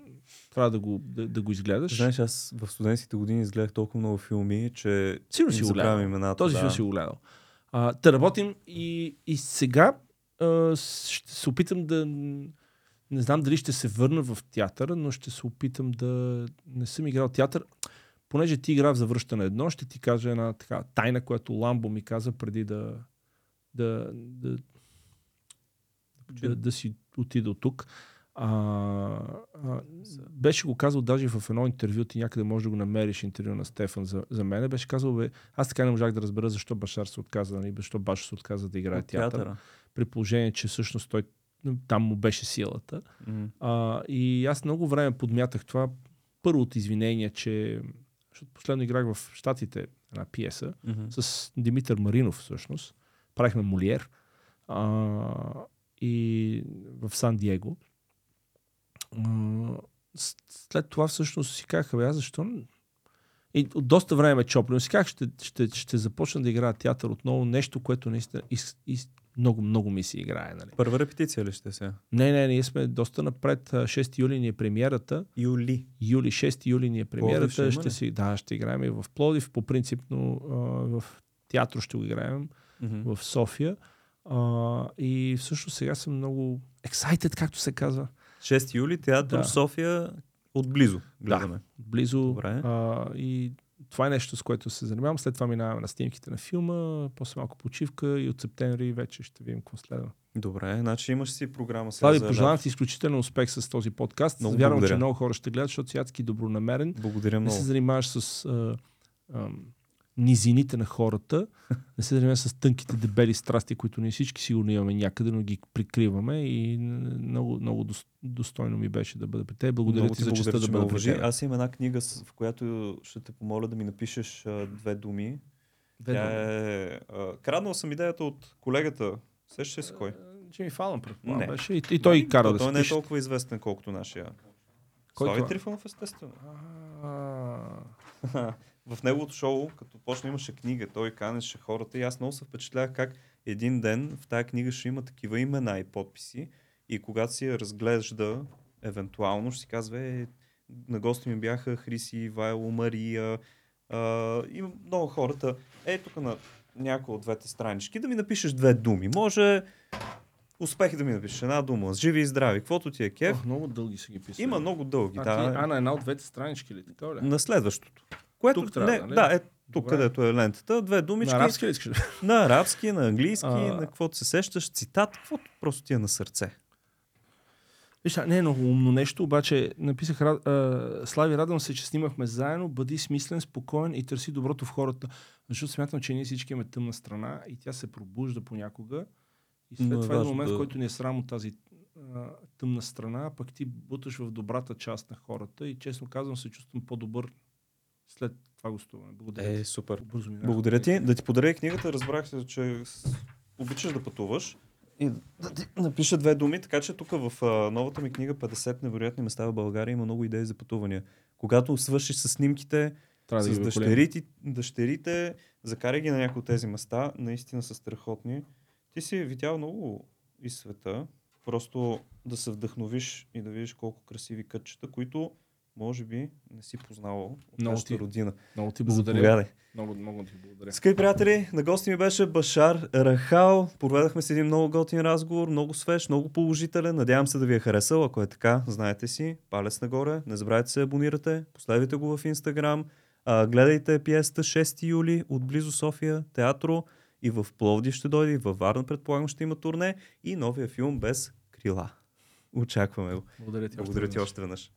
Трябва да го, да, да го изгледаш. Знаеш, аз в студентските години изгледах толкова много филми, че Сигурно си го гледал. имената. Този да. филм си го гледал. А, да работим и, и сега а, ще се опитам да... Не знам дали ще се върна в театъра, но ще се опитам да... Не съм играл театър. Понеже ти игра в завръщане едно, ще ти кажа една така тайна, която Ламбо ми каза преди да, да, да, да, да си отида от тук. А, а, беше го казал даже в едно интервю, ти някъде може да го намериш интервю на Стефан за, за мен. Беше казал, бе, аз така не можах да разбера защо Башар се отказа, нали, защо Башо се отказа да играе От театър. театъра. При положение, че всъщност той там му беше силата. Мгм. А, и аз много време подмятах това. Първо от извинение, че защото последно играх в Штатите една пиеса Мгм. с Димитър Маринов всъщност. Правихме Молиер. А, и в Сан Диего. След това всъщност си казах, бе, аз защо... И от доста време ме чопли, но си казах, ще, ще, ще започна да играя театър отново, нещо, което наистина из, из, много, много ми се играе. Нали? Първа репетиция ли ще се? Не, не, ние сме доста напред. А, 6 юли ни е премиерата. Юли. Юли, 6 юли ни е ще премиерата. Ще, ли? си, да, ще играем и в Плодив, по принцип, но а, в театро ще го играем Мгм. в София. А, и всъщност сега съм много excited, както се казва. 6 юли, театър Да. София отблизо гледаме. Близо. Добре. А, и това е нещо, с което се занимавам. След това минаваме на снимките на филма, после малко почивка и от септември вече ще видим какво следва. Добре, значи имаш си програма Слави, за пожелавам ти изключителен успех с този подкаст. Много Вярвам, благодаря. че много хора ще гледат, защото си адски добронамерен. Благодаря Не се много. занимаваш с а, ам, низините на хората, не се занимава с тънките дебели страсти, които ние всички сигурно имаме някъде, но ги прикриваме и много, много дос- достойно ми беше да бъда при теб. Благодаря Много ти за честа да бъда при теб. Аз имам една книга, в която ще те помоля да ми напишеш две думи. Две Тя думи. е... Краднал съм идеята от колегата. Сещаш се кой? Джими Фалън, предполагам, Не. беше. И, и той кара да той не е толкова известен, колкото нашия. Кой Слави? Трифонов, естествено. <laughs> В неговото шоу, като почна имаше книга, той канеше хората и аз много се впечатлях как един ден в тази книга ще има такива имена и подписи и когато си я разглежда, евентуално ще си казва, е, на гости ми бяха Хриси, Ивайло, Мария, а, има много хората. Е, тук на някои от двете странички да ми напишеш две думи. Може успех да ми напишеш една дума, живи и здрави, каквото ти е кеф. Ох, много дълги са ги писали. Има много дълги, а, да. ти, а, на една от двете странички ли? Така ли? На следващото. Което, Тук трябва, не, нали? да, е тук, Добре. където е лентата. Две думички. На арабски искаш? На арабски, на английски, А. на каквото се сещаш, цитат, каквото просто ти е на сърце. Виж, не е много умно нещо, обаче написах, а, Слави, радвам се, че снимахме заедно, бъди смислен, спокоен и търси доброто в хората. Защото смятам, че ние всички имаме тъмна страна и тя се пробужда понякога. И след Но е това е момент, да- в който ни е срам от тази а, тъмна страна, а пък ти буташ в добрата част на хората и честно казвам се чувствам по-добър след това гостуване. Благодаря Е, супер. Бързо. Благодаря ти. Да ти подаря книгата. Разбрах се, че обичаш да пътуваш. И да ти напиша две думи, така че тук в а, новата ми книга 50 невероятни места в България има много идеи за пътувания. Когато свършиш с снимките, Трябва да с дъщерите. дъщерите, дъщерите, закарай ги на някои от тези места, наистина са страхотни. Ти си видял много из света, просто да се вдъхновиш и да видиш колко красиви кътчета, които може би не си познавал от Много нашата ти родина. Много ти благодаря. Заповядай. Много, много ти благодаря. Скъпи приятели, на гости ми беше Башар Рахал. Проведахме си един много готин разговор, много свеж, много положителен. Надявам се да ви е харесал. Ако е така, знаете си, палец нагоре. Не забравяйте се абонирате, последвайте го в Инстаграм. Гледайте пиесата 6 юли от близо София, театро. И в Пловдив ще дойде, и във Варна предполагам ще има турне. И новия филм без крила. Очакваме го. Благодаря ти. Благодаря ти още веднъж.